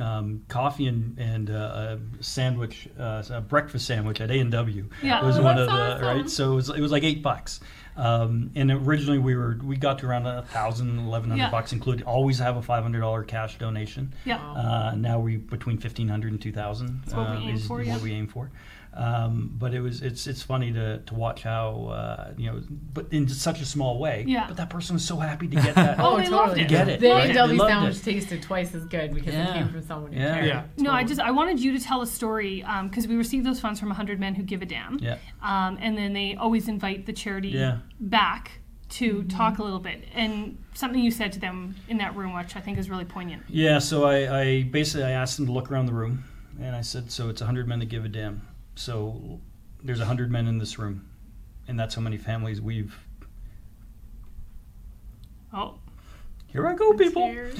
um, coffee and and uh, a sandwich, uh, a breakfast sandwich at A and W. Yeah. was Oh, one of the awesome. right. So it was it was like eight bucks. Um, and originally we were we got to around a thousand, eleven hundred Yeah. bucks, including always have a five hundred dollar cash donation. Yeah. Uh, now we between fifteen hundred and two thousand. That's what we aim is for, what we aim for. Um, but it was it's it's funny to, to watch how uh, you know, but in such a small way. Yeah. But that person was so happy to get that. [LAUGHS] Oh, they loved it. Get it. The Right. A&W They loved sandwich it. tasted twice as good because it came from someone who Yeah. cared. Yeah. No, I just I wanted you to tell a story because we received those funds from 100 Men Who Give a Damn. Yeah. Um, and then they always invite the charity Yeah. back to talk a little bit. And something you said to them in that room, which I think is really poignant. Yeah, so I, I basically I asked them to look around the room, and I said, so it's hundred men that give a damn. So there's hundred men in this room, and that's how many families we've. Oh, Here I go, people. Cheers.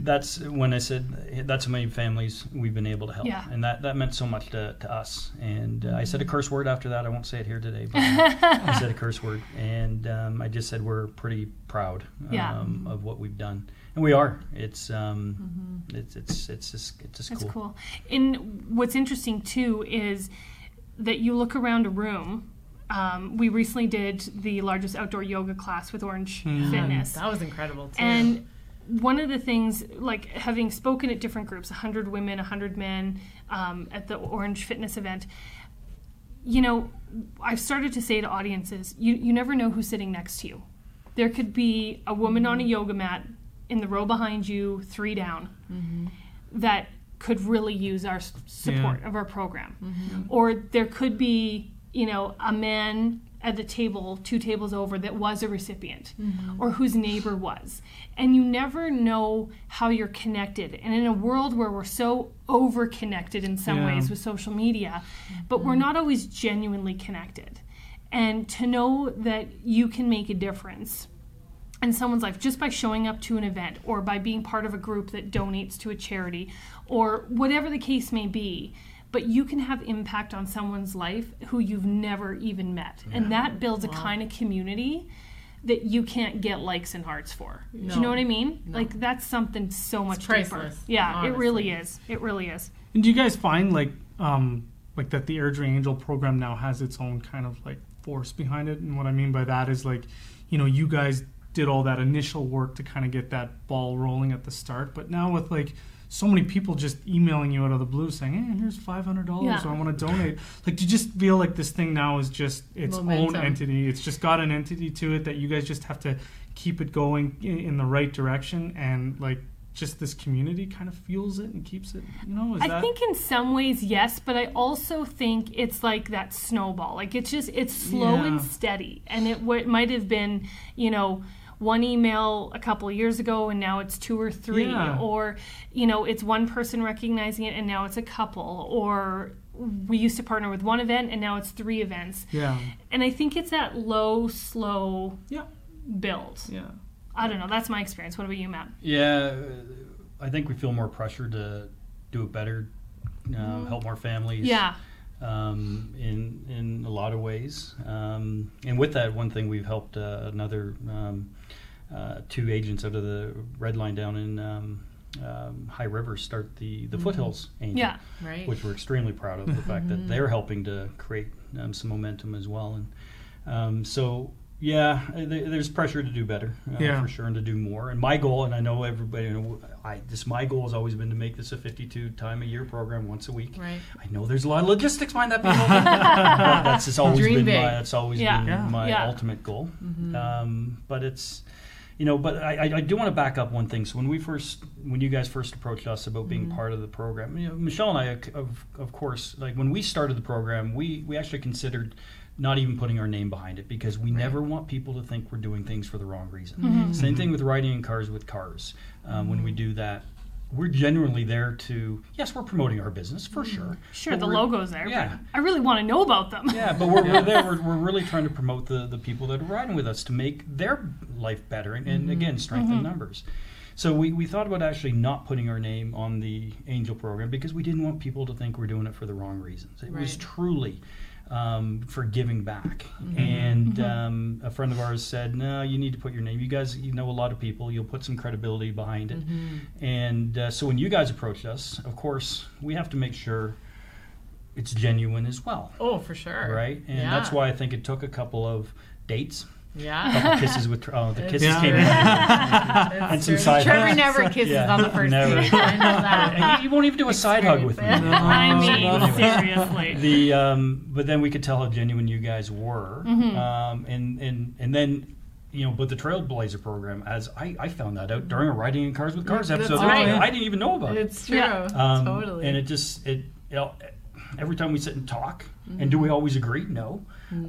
That's when I said that's how many families we've been able to help, Yeah. and that, that meant so much to, to us. And uh, I said a curse word after that. I won't say it here today, but [LAUGHS] I said a curse word, and um, I just said we're pretty proud Yeah. um, of what we've done, and we are. It's um, it's it's it's just it's just that's cool. cool. And what's interesting too is that you look around a room. Um, we recently did the largest outdoor yoga class with Orange Fitness. That was incredible too. And one of the things, like having spoken at different groups, 100 women, 100 men um, at the Orange Fitness event, you know, I've started to say to audiences, you, you never know who's sitting next to you. There could be a woman on a yoga mat in the row behind you, three down, that could really use our s- support of our program. Mm-hmm. Or there could be, you know, a man at the table, two tables over, that was a recipient mm-hmm. or whose neighbor was. And you never know how you're connected. And in a world where we're so over connected in some Yeah. ways with social media, but we're mm-hmm. not always genuinely connected. and to know that you can make a difference in someone's life just by showing up to an event or by being part of a group that donates to a charity or whatever the case may be but you can have impact on someone's life who you've never even met. And that builds a kind of community that you can't get likes and hearts for. Do you know what i mean? Like that's something so much deeper. priceless, yeah it really is. It really is. And do you guys find like um like that the Airdrie Angel program now has its own kind of like force behind it? And what I mean by that is like, you know, you guys did all that initial work to kind of get that ball rolling at the start, but now with like so many people just emailing you out of the blue saying, "Hey, here's five hundred dollars, I want to donate." Like, do you just feel like this thing now is just its own entity? It's just got an entity to it that you guys just have to keep it going in, the right direction, and like just this community kind of fuels it and keeps it. You know, is I that? think in some ways yes, but I also think it's like that snowball. Like it's just it's slow Yeah. and steady, and it w- might have been you know one email a couple of years ago and now it's two or three. Yeah. or you know it's one person recognizing it and now it's a couple. Or we used to partner with one event and now it's three events. Yeah, and i think it's that low slow yeah, build. Yeah. i don't know. That's my experience. What about you matt? Yeah, I think we feel more pressure to do it better, uh, help more families. yeah. um, in in a lot of ways. Um, and with that, one thing we've helped uh, another um, uh, two agents out of the Red Line down in um, um, High River start the the Foothills Angel, yeah Right. which we're extremely proud of. The fact that they're helping to create um, some momentum as well, and um, so. Yeah, uh, there- there's pressure to do better, uh, Yeah. for sure, and to do more. And my goal, and I know everybody, you know, I this my goal has always been to make this a 52 time a year program, once a week. Right. I know there's a lot of logistics behind that, people, but [LAUGHS] that's just always Dream been big. my that's always Yeah. been Yeah. my Yeah. ultimate goal. Um, but it's you know, but I, I- do want to back up one thing. So when we first, when you guys first approached us about being mm-hmm. part of the program, you know, Michelle and I, of of course, like when we started the program, we we actually considered not even putting our name behind it because we never want people to think we're doing things for the wrong reason. Mm-hmm. Same mm-hmm. thing with riding in cars with cars. Um, When we do that, we're genuinely there to yes, we're promoting our business for mm-hmm. sure. sure the logo's there Yeah. i really want to know about them yeah, but we're, we're there. [LAUGHS] We're, we're really trying to promote the, the people that are riding with us to make their life better and, and mm-hmm. again, strengthen mm-hmm. numbers. So we, we thought about actually not putting our name on the Angel program because we didn't want people to think we're doing it for the wrong reasons. It was truly um, for giving back. And um, a friend of ours said, no, you need to put your name. You guys, you know a lot of people. You'll put some credibility behind it. And uh, so when you guys approached us, of course, we have to make sure it's genuine as well Oh, for sure. right? And yeah. that's why I think it took a couple of dates, a Yeah. couple kisses [LAUGHS] with oh, the kisses Yeah. came in. and some side hugs. Trevor hugs. never kisses Yeah, on the first never. date. I know [LAUGHS] that. You, you won't even do a side hug with me. [LAUGHS] Experience. i Oh, mean no. seriously The um, but then we could tell how genuine you guys were, Mm-hmm. um, and and and then. You know, but the Trailblazer program, as I, I found that out during a riding in cars with cars That's episode, right. I didn't even know about it. It's true. Yeah. Um, totally. And it just it you know, every time we sit and talk, and do we always agree? No.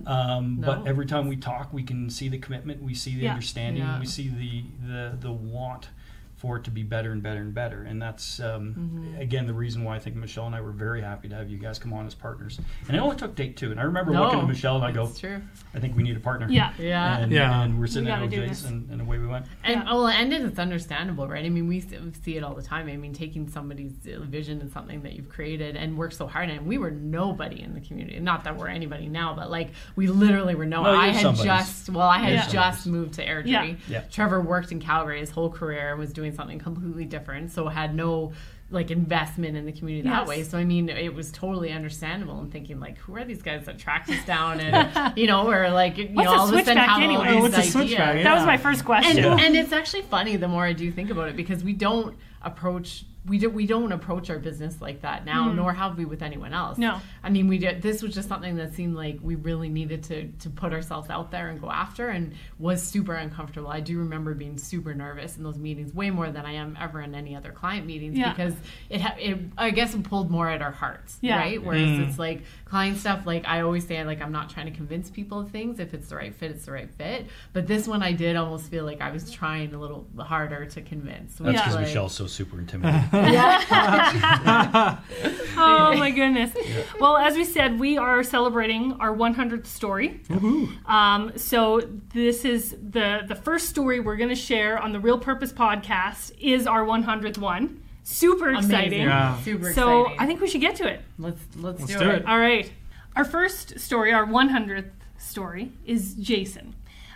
Um, But every time we talk, we can see the commitment, we see the Yeah. understanding, Yeah. we see the, the the want for it to be better and better and better. And that's um, again the reason why I think Michelle and I were very happy to have you guys come on as partners. And it only took date two. And I remember no, looking at Michelle and I go, true. I think we need a partner. yeah [LAUGHS] Yeah. And, Yeah. and we're sitting We at gotta do OJ's and, and away we went. And Yeah. well, and it's understandable, right? I mean, we see- it all the time. I mean, taking somebody's vision and something that you've created and worked so hard, and we were nobody in the community. Not that we're anybody now, but like we literally were no. No, I had somebody's. just well, I had You're just moved to Airdrie. Yeah. Yeah. Trevor worked in Calgary his whole career, and was doing something completely different, so had no like investment in the community that way. So I mean, it was totally understandable. And thinking like, who are these guys that tracked us [LAUGHS] down and you know, or like you What's know, a all of a sudden switchback have anyway? all these What's a ideas. switchback? that was my first question And, Yeah. and it's actually funny the more I do think about it because we don't approach we do, we don't approach our business like that now, mm-hmm. nor have we with anyone else. No. I mean we did. This was just something that seemed like we really needed to to put ourselves out there and go after, and was super uncomfortable. I do remember being super nervous in those meetings, way more than I am ever in any other client meetings, Yeah. because it, ha- it I guess it pulled more at our hearts, Yeah. right? Whereas mm. it's like client stuff, like I always say, like I'm not trying to convince people of things. If it's the right fit, it's the right fit. But this one, I did almost feel like I was trying a little harder to convince. That's Yeah. because like- Michelle's so super intimidating. [LAUGHS] [LAUGHS] oh my goodness. Well, as we said, we are celebrating our 100th story. Um, so this is the the first story we're going to share on the Real Purpose podcast is our 100th one. Super exciting. Yeah. Super So exciting. I think we should get to it. let's let's, Let's do, do it. it. All right. Our first story, our 100th story, is Jason.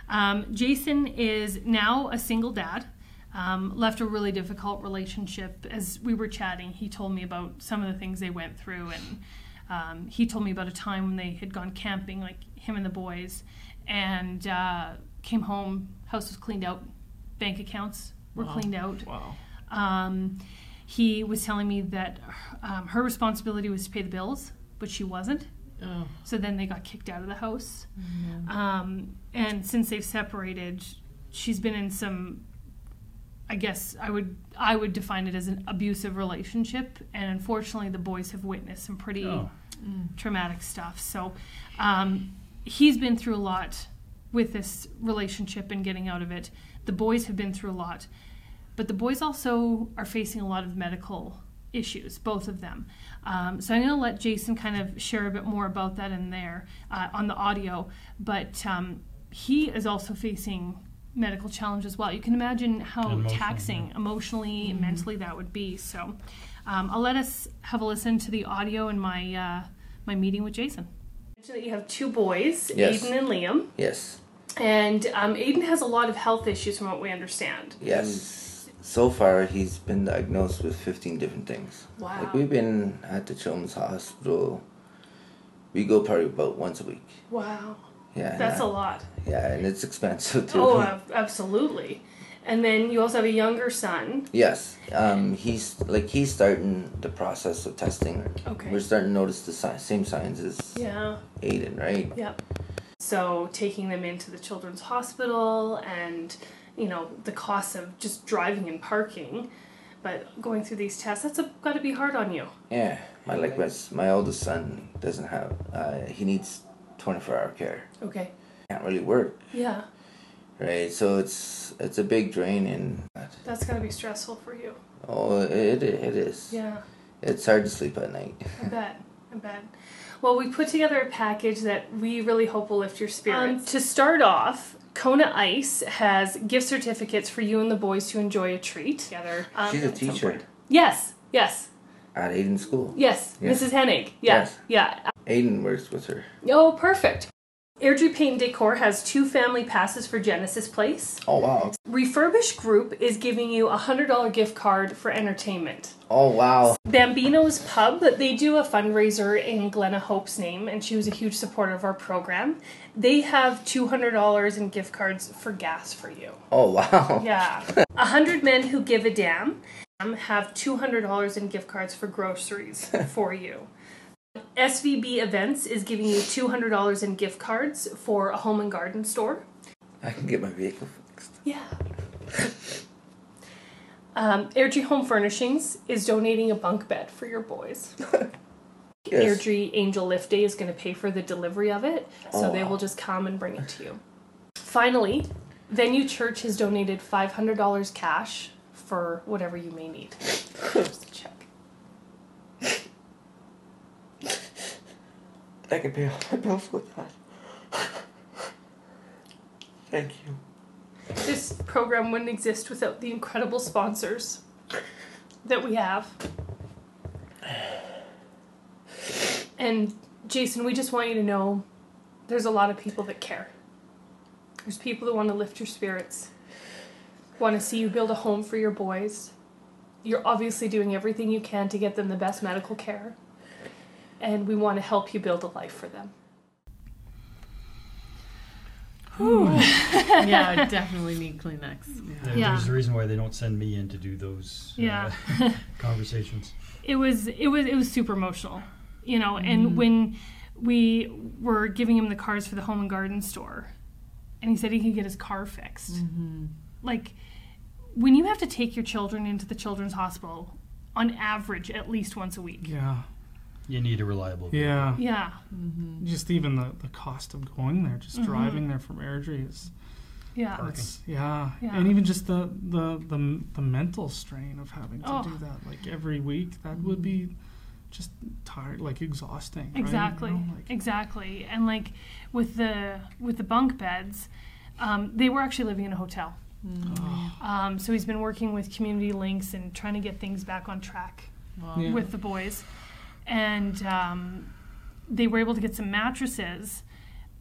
Um, Jason is now a single dad. Um, left a really difficult relationship. As we were chatting, he told me about some of the things they went through, and um, he told me about a time when they had gone camping, like him and the boys, and uh, came home. House was cleaned out, bank accounts were Wow. cleaned out. Wow. He was telling me that um, her responsibility was to pay the bills, but she wasn't. Oh, So then they got kicked out of the house. Um, and since they've separated, she's been in some. I guess I would I would define it as an abusive relationship, and unfortunately, the boys have witnessed some pretty Oh. traumatic stuff. So um, he's been through a lot with this relationship and getting out of it. The boys have been through a lot, but the boys also are facing a lot of medical issues, both of them. Um, so I'm going to let Jason kind of share a bit more about that in there uh, on the audio. But um, he is also facing medical challenge as well. You can imagine how Emotionally, taxing emotionally and mentally that would be. So um, I'll let us have a listen to the audio in my uh, my meeting with Jason. That you have two boys, Yes. Aiden and Liam, Yes. and um, Aiden has a lot of health issues, from what we understand. Yes. So far, he's been diagnosed with 15 different things. Wow. Like, we've been at the Children's Hospital. We go probably about once a week. Wow, Yeah. that's a lot. Yeah, and it's expensive too. Oh, [LAUGHS] absolutely. And then you also have a younger son. Yes. Um, he's like he's starting the process of testing. Okay. We're starting to notice the si- same signs as Yeah. Aiden, right? Yep. So taking them into the children's hospital and, you know, the cost of just driving and parking, but going through these tests, that's got to be hard on you. Yeah. My like my, my oldest son doesn't have. Uh, he needs 24 hour care. Okay. Can't really work, Yeah. right? So it's it's a big drain and that. That's got to be stressful for you. Oh, it it is. Yeah. It's hard to sleep at night. I bet. I bet. Well, we put together a package that we really hope will lift your spirits. Um, to start off, Kona Ice has gift certificates for you and the boys to enjoy a treat together. um, She's a teacher. Yes. Yes. at Aiden School. Yes. Yes. Mrs. Hennig. Yeah. Yes. Yeah. Aiden works with her. Oh, perfect. Airdrie Paint and Decor has two family passes for Genesis Place. Oh wow. Refurbish Group is giving you a $100 gift card for entertainment. Oh wow. Bambino's Pub, they do a fundraiser in Glenna Hope's name, and she was a huge supporter of our program. They have $200 in gift cards for gas for you. Oh wow. [LAUGHS] Yeah. A hundred men who give a damn have $200 in gift cards for groceries [LAUGHS] for you. SVB Events is giving you $200 in gift cards for a home and garden store. I can get my vehicle fixed. Yeah. Um, Airdrie Home Furnishings is donating a bunk bed for your boys. [LAUGHS] Yes. Airdrie Angel Lift Day is going to pay for the delivery of it, so Oh, they wow. will just come and bring it to you. Finally, Venue Church has donated $500 cash for whatever you may need. [LAUGHS] Here's the check. I can pay all my bills with that. Thank you. This program wouldn't exist without the incredible sponsors that we have. And Jason, we just want you to know there's a lot of people that care. There's people that want to lift your spirits, want to see you build a home for your boys. You're obviously doing everything you can to get them the best medical care. And we want to help you build a life for them. [LAUGHS] yeah, I [LAUGHS] definitely need Kleenex. There- Yeah. There's a reason why they don't send me in to do those uh, [LAUGHS] conversations. it was it was it was super emotional you know and when we were giving him the cards for the home and garden store and he said he could get his car fixed like when you have to take your children into the children's hospital on average at least once a week Yeah. You need a reliable. Yeah. yeah Just even the, the cost of going there, just Mm-hmm. driving there from Airdrie is Yeah. It's, yeah. Yeah. and even just the, the the the mental strain of having to Oh. do that like every week. That would be just tired, like exhausting. right? You Exactly. know, like- exactly. And like with the with the bunk beds, um, they were actually living in a hotel. Oh, Um, so he's been working with community links and trying to get things back on track Wow. Yeah. with the boys. And um, they were able to get some mattresses,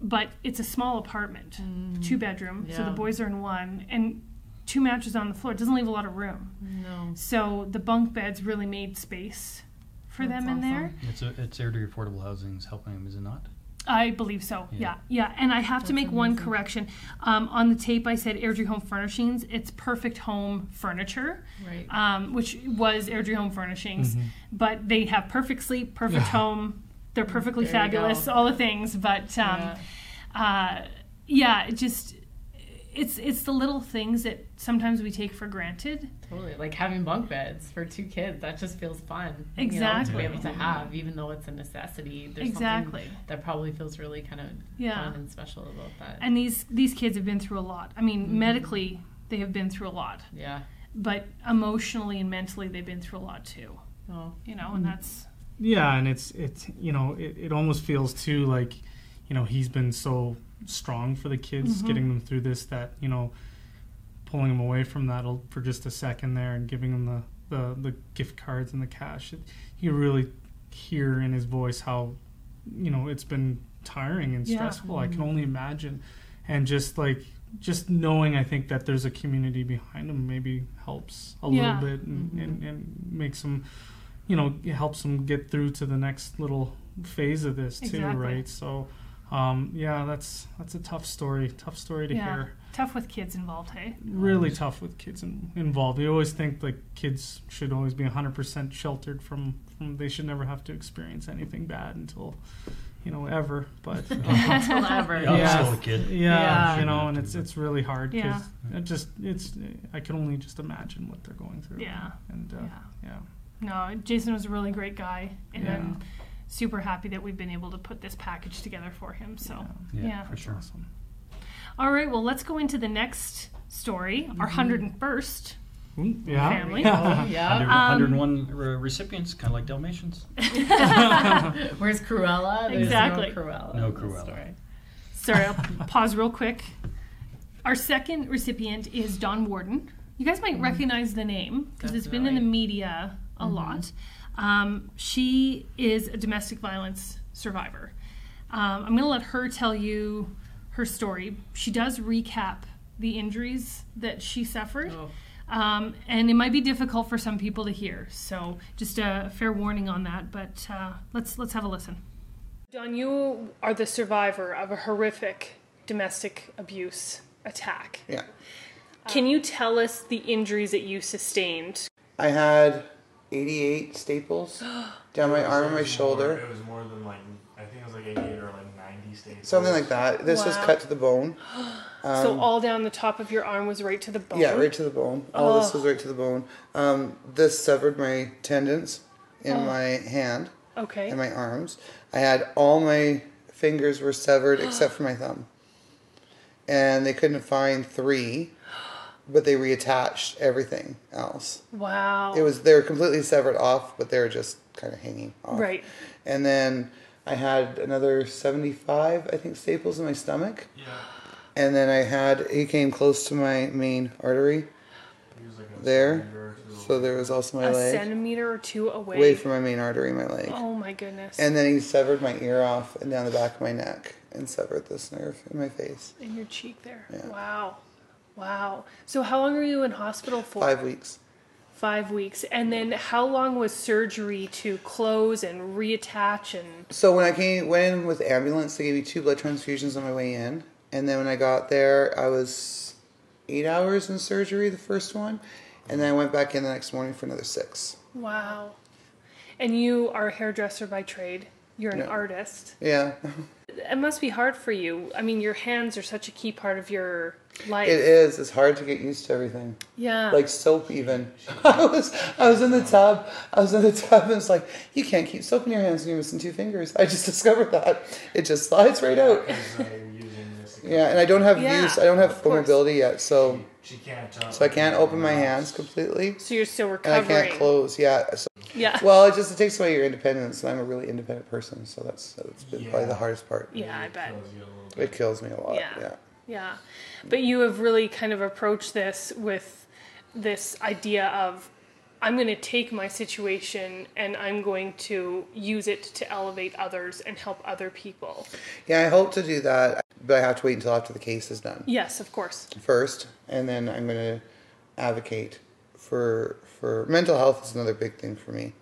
but it's a small apartment, two bedroom. So the boys are in one, and two mattresses on the floor. It doesn't leave a lot of room. No. So the bunk beds really made space for That's them in there. It's a, it's Airdrie Affordable Housing is helping them, is it not? I believe so. Yeah, Yeah. yeah. And I have to That's make one correction. Um, on the tape, I said Airdrie Home Furnishings. It's Perfect Home Furniture, Right. um, which was Airdrie Home Furnishings. Mhm. But they have Perfect Sleep, Perfect Home. They're perfectly There fabulous, all the things. But um, Yeah. uh, yeah, it just it's it's the little things that sometimes we take for granted. Totally. Like having bunk beds for two kids, that just feels fun. You know, Exactly. to be able to have, even though it's a necessity. There's Exactly. something that probably feels really kind of Yeah. fun and special about that. And these these kids have been through a lot. I mean, Mhm. medically they have been through a lot, yeah. but emotionally and mentally they've been through a lot too. Oh. You know, and that's Yeah, and it's it's you know it, it almost feels too like you know he's been so strong for the kids, Mhm. getting them through this that you know pulling them away from that for just a second there and giving them the the, the gift cards and the cash. It, you really hear in his voice how you know it's been tiring and Yeah. stressful. I can only imagine, and just like just knowing I think that there's a community behind him maybe helps a Yeah. little bit and, Mhm. and, and makes them you know it helps them get through to the next little phase of this too Exactly. right so um, yeah that's that's a tough story tough story to Yeah. hear tough with kids involved. Hey, really tough with kids in, involved you always think like kids should always be 100% sheltered from, from they should never have to experience anything bad until you know ever but um, [LAUGHS] Until ever. Yeah, I'm Yeah. still a kid. yeah, Yeah. you know and it's it's really hard Yeah. because it just it's i can only just imagine what they're going through Yeah. and uh, yeah. yeah No, Jason was a really great guy, and Yeah. I'm super happy that we've been able to put this package together for him. So, yeah. Yeah, Yeah. for sure. awesome all right, well, let's go into the next story, our mm-hmm. 101st. Ooh, yeah Family. [LAUGHS] Oh, yeah. 100, Um, 101 re- recipients, kind of like Dalmatians. [LAUGHS] [LAUGHS] Where's Cruella? There's Exactly. No Cruella. No Cruella. story. Sorry, I'll pause real quick. Our second recipient is Dawn Warden. You guys might mm-hmm. recognize the name because it's been in the media a mm-hmm. lot. Um, she is a domestic violence survivor. Um, I'm going to let her tell you her story. She does recap the injuries that she suffered. Oh. Um, and it might be difficult for some people to hear, so just a fair warning on that. But uh, let's let's have a listen. Dawn, you are the survivor of a horrific domestic abuse attack. Yeah. Can you tell us the injuries that you sustained? I had 88 staples [GASPS] down my arm and my shoulder. More, it was more than like I think it was like 88 or like 90 staples. Something like that. This was Wow. cut to the bone. [GASPS] so all down the top of your arm was right to the bone. Um, Yeah, right to the bone. All this was right to the bone. Um, this severed my tendons in Oh. my hand Okay. and my arms. I had all my fingers were severed [GASPS] except for my thumb. And they couldn't find three, but they reattached everything else. wow. It was they were completely severed off, but they were just kind of hanging off. right. And then I had another 75, I think, staples in my stomach. Yeah. And then I had, he came close to my main artery He was like a there. centimeter or two So there was also my A leg. centimeter or two away. Away from my main artery my leg. oh my goodness. And then he severed my ear off and down the back of my neck and severed this nerve in my face. in your cheek there. Yeah. Wow. Wow. So how long were you in hospital for? Five weeks. Five weeks. And then how long was surgery to close and reattach and So when I came went in with ambulance, they gave me two blood transfusions on my way in, and then when I got there, I was eight hours in surgery, the first one, and then I went back in the next morning for another six. wow. And you are a hairdresser by trade. You're an Yeah. artist. Yeah, [LAUGHS] It must be hard for you. I mean, your hands are such a key part of your life. it is. It's hard to get used to everything. Yeah. Like soap, even. [LAUGHS] I was I was in the tub. I was in the tub, and it's like you can't keep soap in your hands when you're missing two fingers. I just [LAUGHS] discovered that it just slides right out. Because you're using this Yeah, and I don't have Yeah, use. I don't have of full mobility yet, so She can't. Uh, so I can't open my hands completely, So you're still recovering. and recovering. I can't close. Yeah. So, Yeah. well, it just it takes away your independence, and I'm a really independent person, so that's that's been probably the hardest part. yeah, I bet. Kills you a. It kills me a lot. Yeah. Yeah. Yeah. But you have really kind of approached this with this idea of I'm going to take my situation and I'm going to use it to elevate others and help other people. Yeah, I hope to do that, but I have to wait until after the case is done Yes, of course. first, and then I'm going to advocate for for mental health is another big thing for me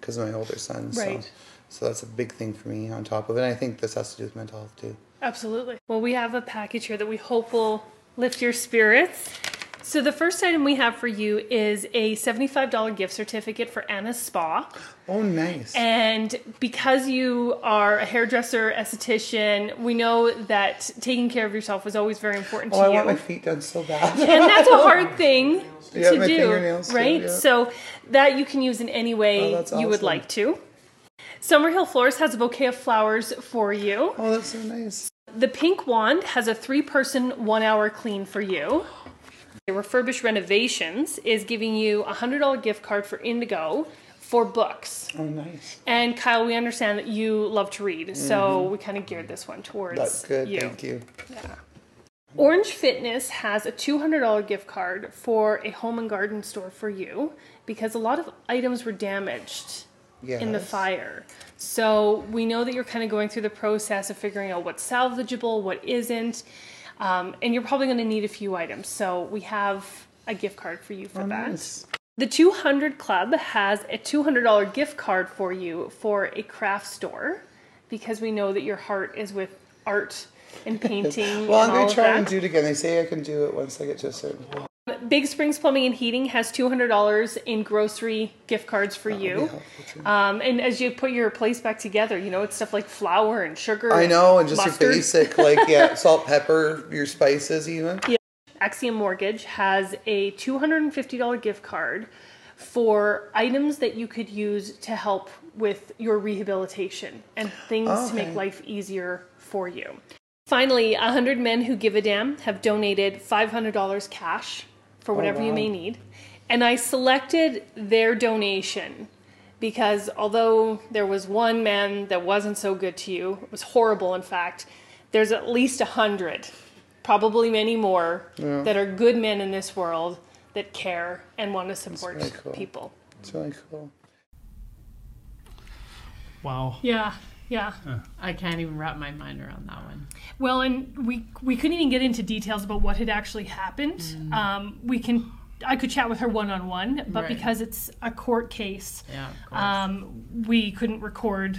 because of my older son. Mm-hmm. Right. So, so that's a big thing for me on top of it. And I think this has to do with mental health too. Absolutely. Well, we have a package here that we hope will lift your spirits. So the first item we have for you is a $75 gift certificate for Anna's Spa. Oh, nice. And because you are a hairdresser, esthetician, we know that taking care of yourself is always very important oh, to I you. I want my feet done so bad. [LAUGHS] and that's a hard [LAUGHS] thing Yeah, to do, fingernails too, right? yeah. So that you can use in any way Oh, that's you would like to. Summerhill Floors has a bouquet of flowers for you. oh, that's so nice. The Pink Wand has a three person, one hour clean for you. The Refurbished Renovations is giving you a $100 gift card for Indigo for books. Oh, nice. And Kyle, we understand that you love to read, so we kind of geared this one towards Mm-hmm. That's good. you. Thank you. Yeah. Orange Fitness has a $200 gift card for a home and garden store for you because a lot of items were damaged in the Yes. fire. So we know that you're kind of going through the process of figuring out what's salvageable, what isn't, um, and you're probably going to need a few items. So we have a gift card for you for Oh, that. nice. The 200 Club has a $200 gift card for you for a craft store because we know that your heart is with art and [LAUGHS] painting. Well, I'm going to try that. and do it again. They say I can do it once I get to a certain point. Big Springs Plumbing and Heating has $200 in grocery gift cards for you. Um, and as you put your place back together, you know, it's stuff like flour and sugar. I know, and just mustard. your basic, like, yeah, [LAUGHS] salt, pepper, your spices, even. Axiom Mortgage has a $250 gift card for items that you could use to help with your rehabilitation and things to make life easier for you. Finally, 100 Men Who Give a Damn have donated $500 cash for oh, whatever you wow. may need. And I selected their donation because although there was one man that wasn't so good to you, it was horrible in fact, there's at least a hundred, probably many more, that are good men in this world that care and want to support really cool. people. It's really cool. Wow. Yeah, yeah. I can't even wrap my mind around that one. Well, and we we couldn't even get into details about what had actually happened. Um, we can. I could chat with her one on one, but Right. because it's a court case, Yeah, um, we couldn't record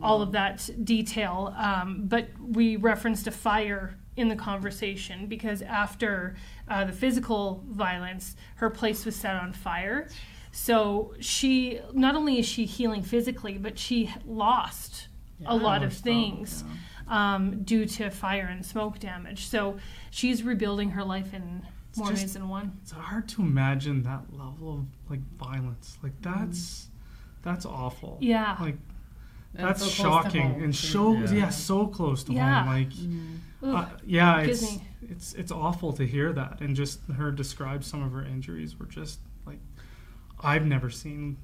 all of that detail. Um, but we referenced a fire in the conversation because after uh, the physical violence, her place was set on fire. So she not only is she healing physically, but she lost a lot of things um, due to fire and smoke damage. So she's rebuilding her life in more just- ways than one. It's hard to imagine that level of like violence. Like that's that's awful. Yeah. Like And that's so shocking and too. so yeah. Yeah. so close to Yeah. home. Like Ugh. uh, yeah, it's it's it's awful to hear that and just her describe some of her injuries were just like I've never seen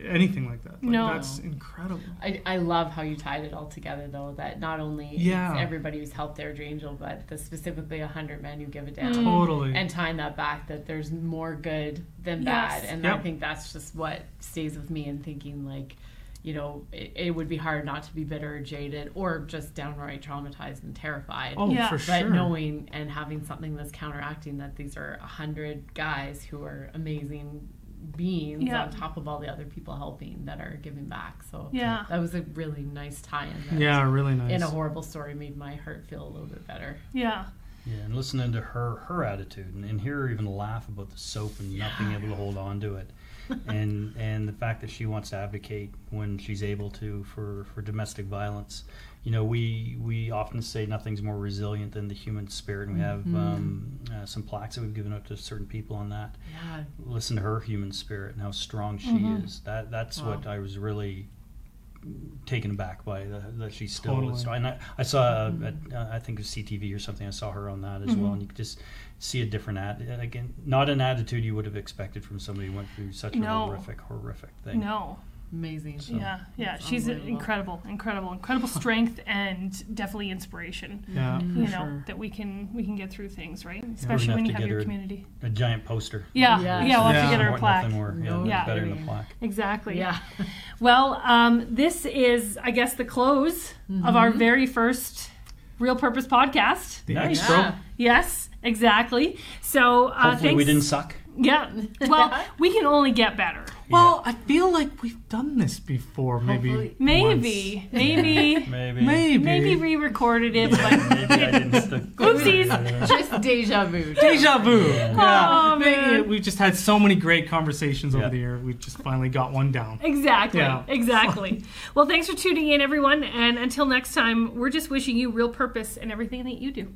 anything like that. Like, No. that's incredible. I, I love how you tied it all together though that not only Yeah. it's everybody who's helped their Angel but the specifically 100 men who give a Mm. damn Totally. and tying that back that there's more good than Yes. bad and Yep. I think that's just what stays with me and thinking like you know it, it would be hard not to be bitter or jaded or just downright traumatized and terrified oh, Yeah. for but knowing and having something that's counteracting that these are a hundred guys who are amazing beings Yeah. on top of all the other people helping that are giving back. So Yeah. that was a really nice tie-in. That yeah, really nice. in a horrible story made my heart feel a little bit better. Yeah. Yeah, and listening to her her attitude, and, and hear her even laugh about the soap and not being able to hold on to it, [LAUGHS] and and the fact that she wants to advocate when she's able to for for domestic violence. You know, we we often say nothing's more resilient than the human spirit, and we have um, uh, some plaques that we've given out to certain people on that. Yeah. Listen to her human spirit and how strong she is. That that's what I was really taken aback by the, that she's still. Totally. And I, I saw, uh, at, uh, I think it was CTV or something. I saw her on that as Mm-hmm. well, and you could just see a different ad. Again, not an attitude you would have expected from somebody who went through such a horrific, horrific thing. No. Amazing. Yeah, yeah. It's She's incredible, incredible, incredible strength and definitely inspiration. Yeah, for You know sure. that we can we can get through things, right? Especially gonna when you have your her community. A giant poster. Yeah, Yeah. yeah. We'll have Yeah. to get her a plaque. More. Yeah, No Yeah. better than a plaque. Exactly. Yeah. [LAUGHS] Well, um, this is, I guess, the close of our very first Real Purpose podcast. The Nice. extra. Yeah. Yes, exactly. So, uh, Hopefully, thanks. we didn't suck. Yeah. [LAUGHS] Well, we can only get better. Well, I feel like we've done this before, maybe. Hopefully. [LAUGHS] Maybe, maybe, Maybe. Maybe. maybe re-recorded it, but Maybe I didn't. [LAUGHS] Stick. oopsies. Just deja vu. Deja vu. Yeah. Oh, man. We've just had so many great conversations over Yeah. the year. We've just finally got one down. Exactly. Yeah. Exactly. well, thanks for tuning in, everyone. And until next time, we're just wishing you real purpose in everything that you do.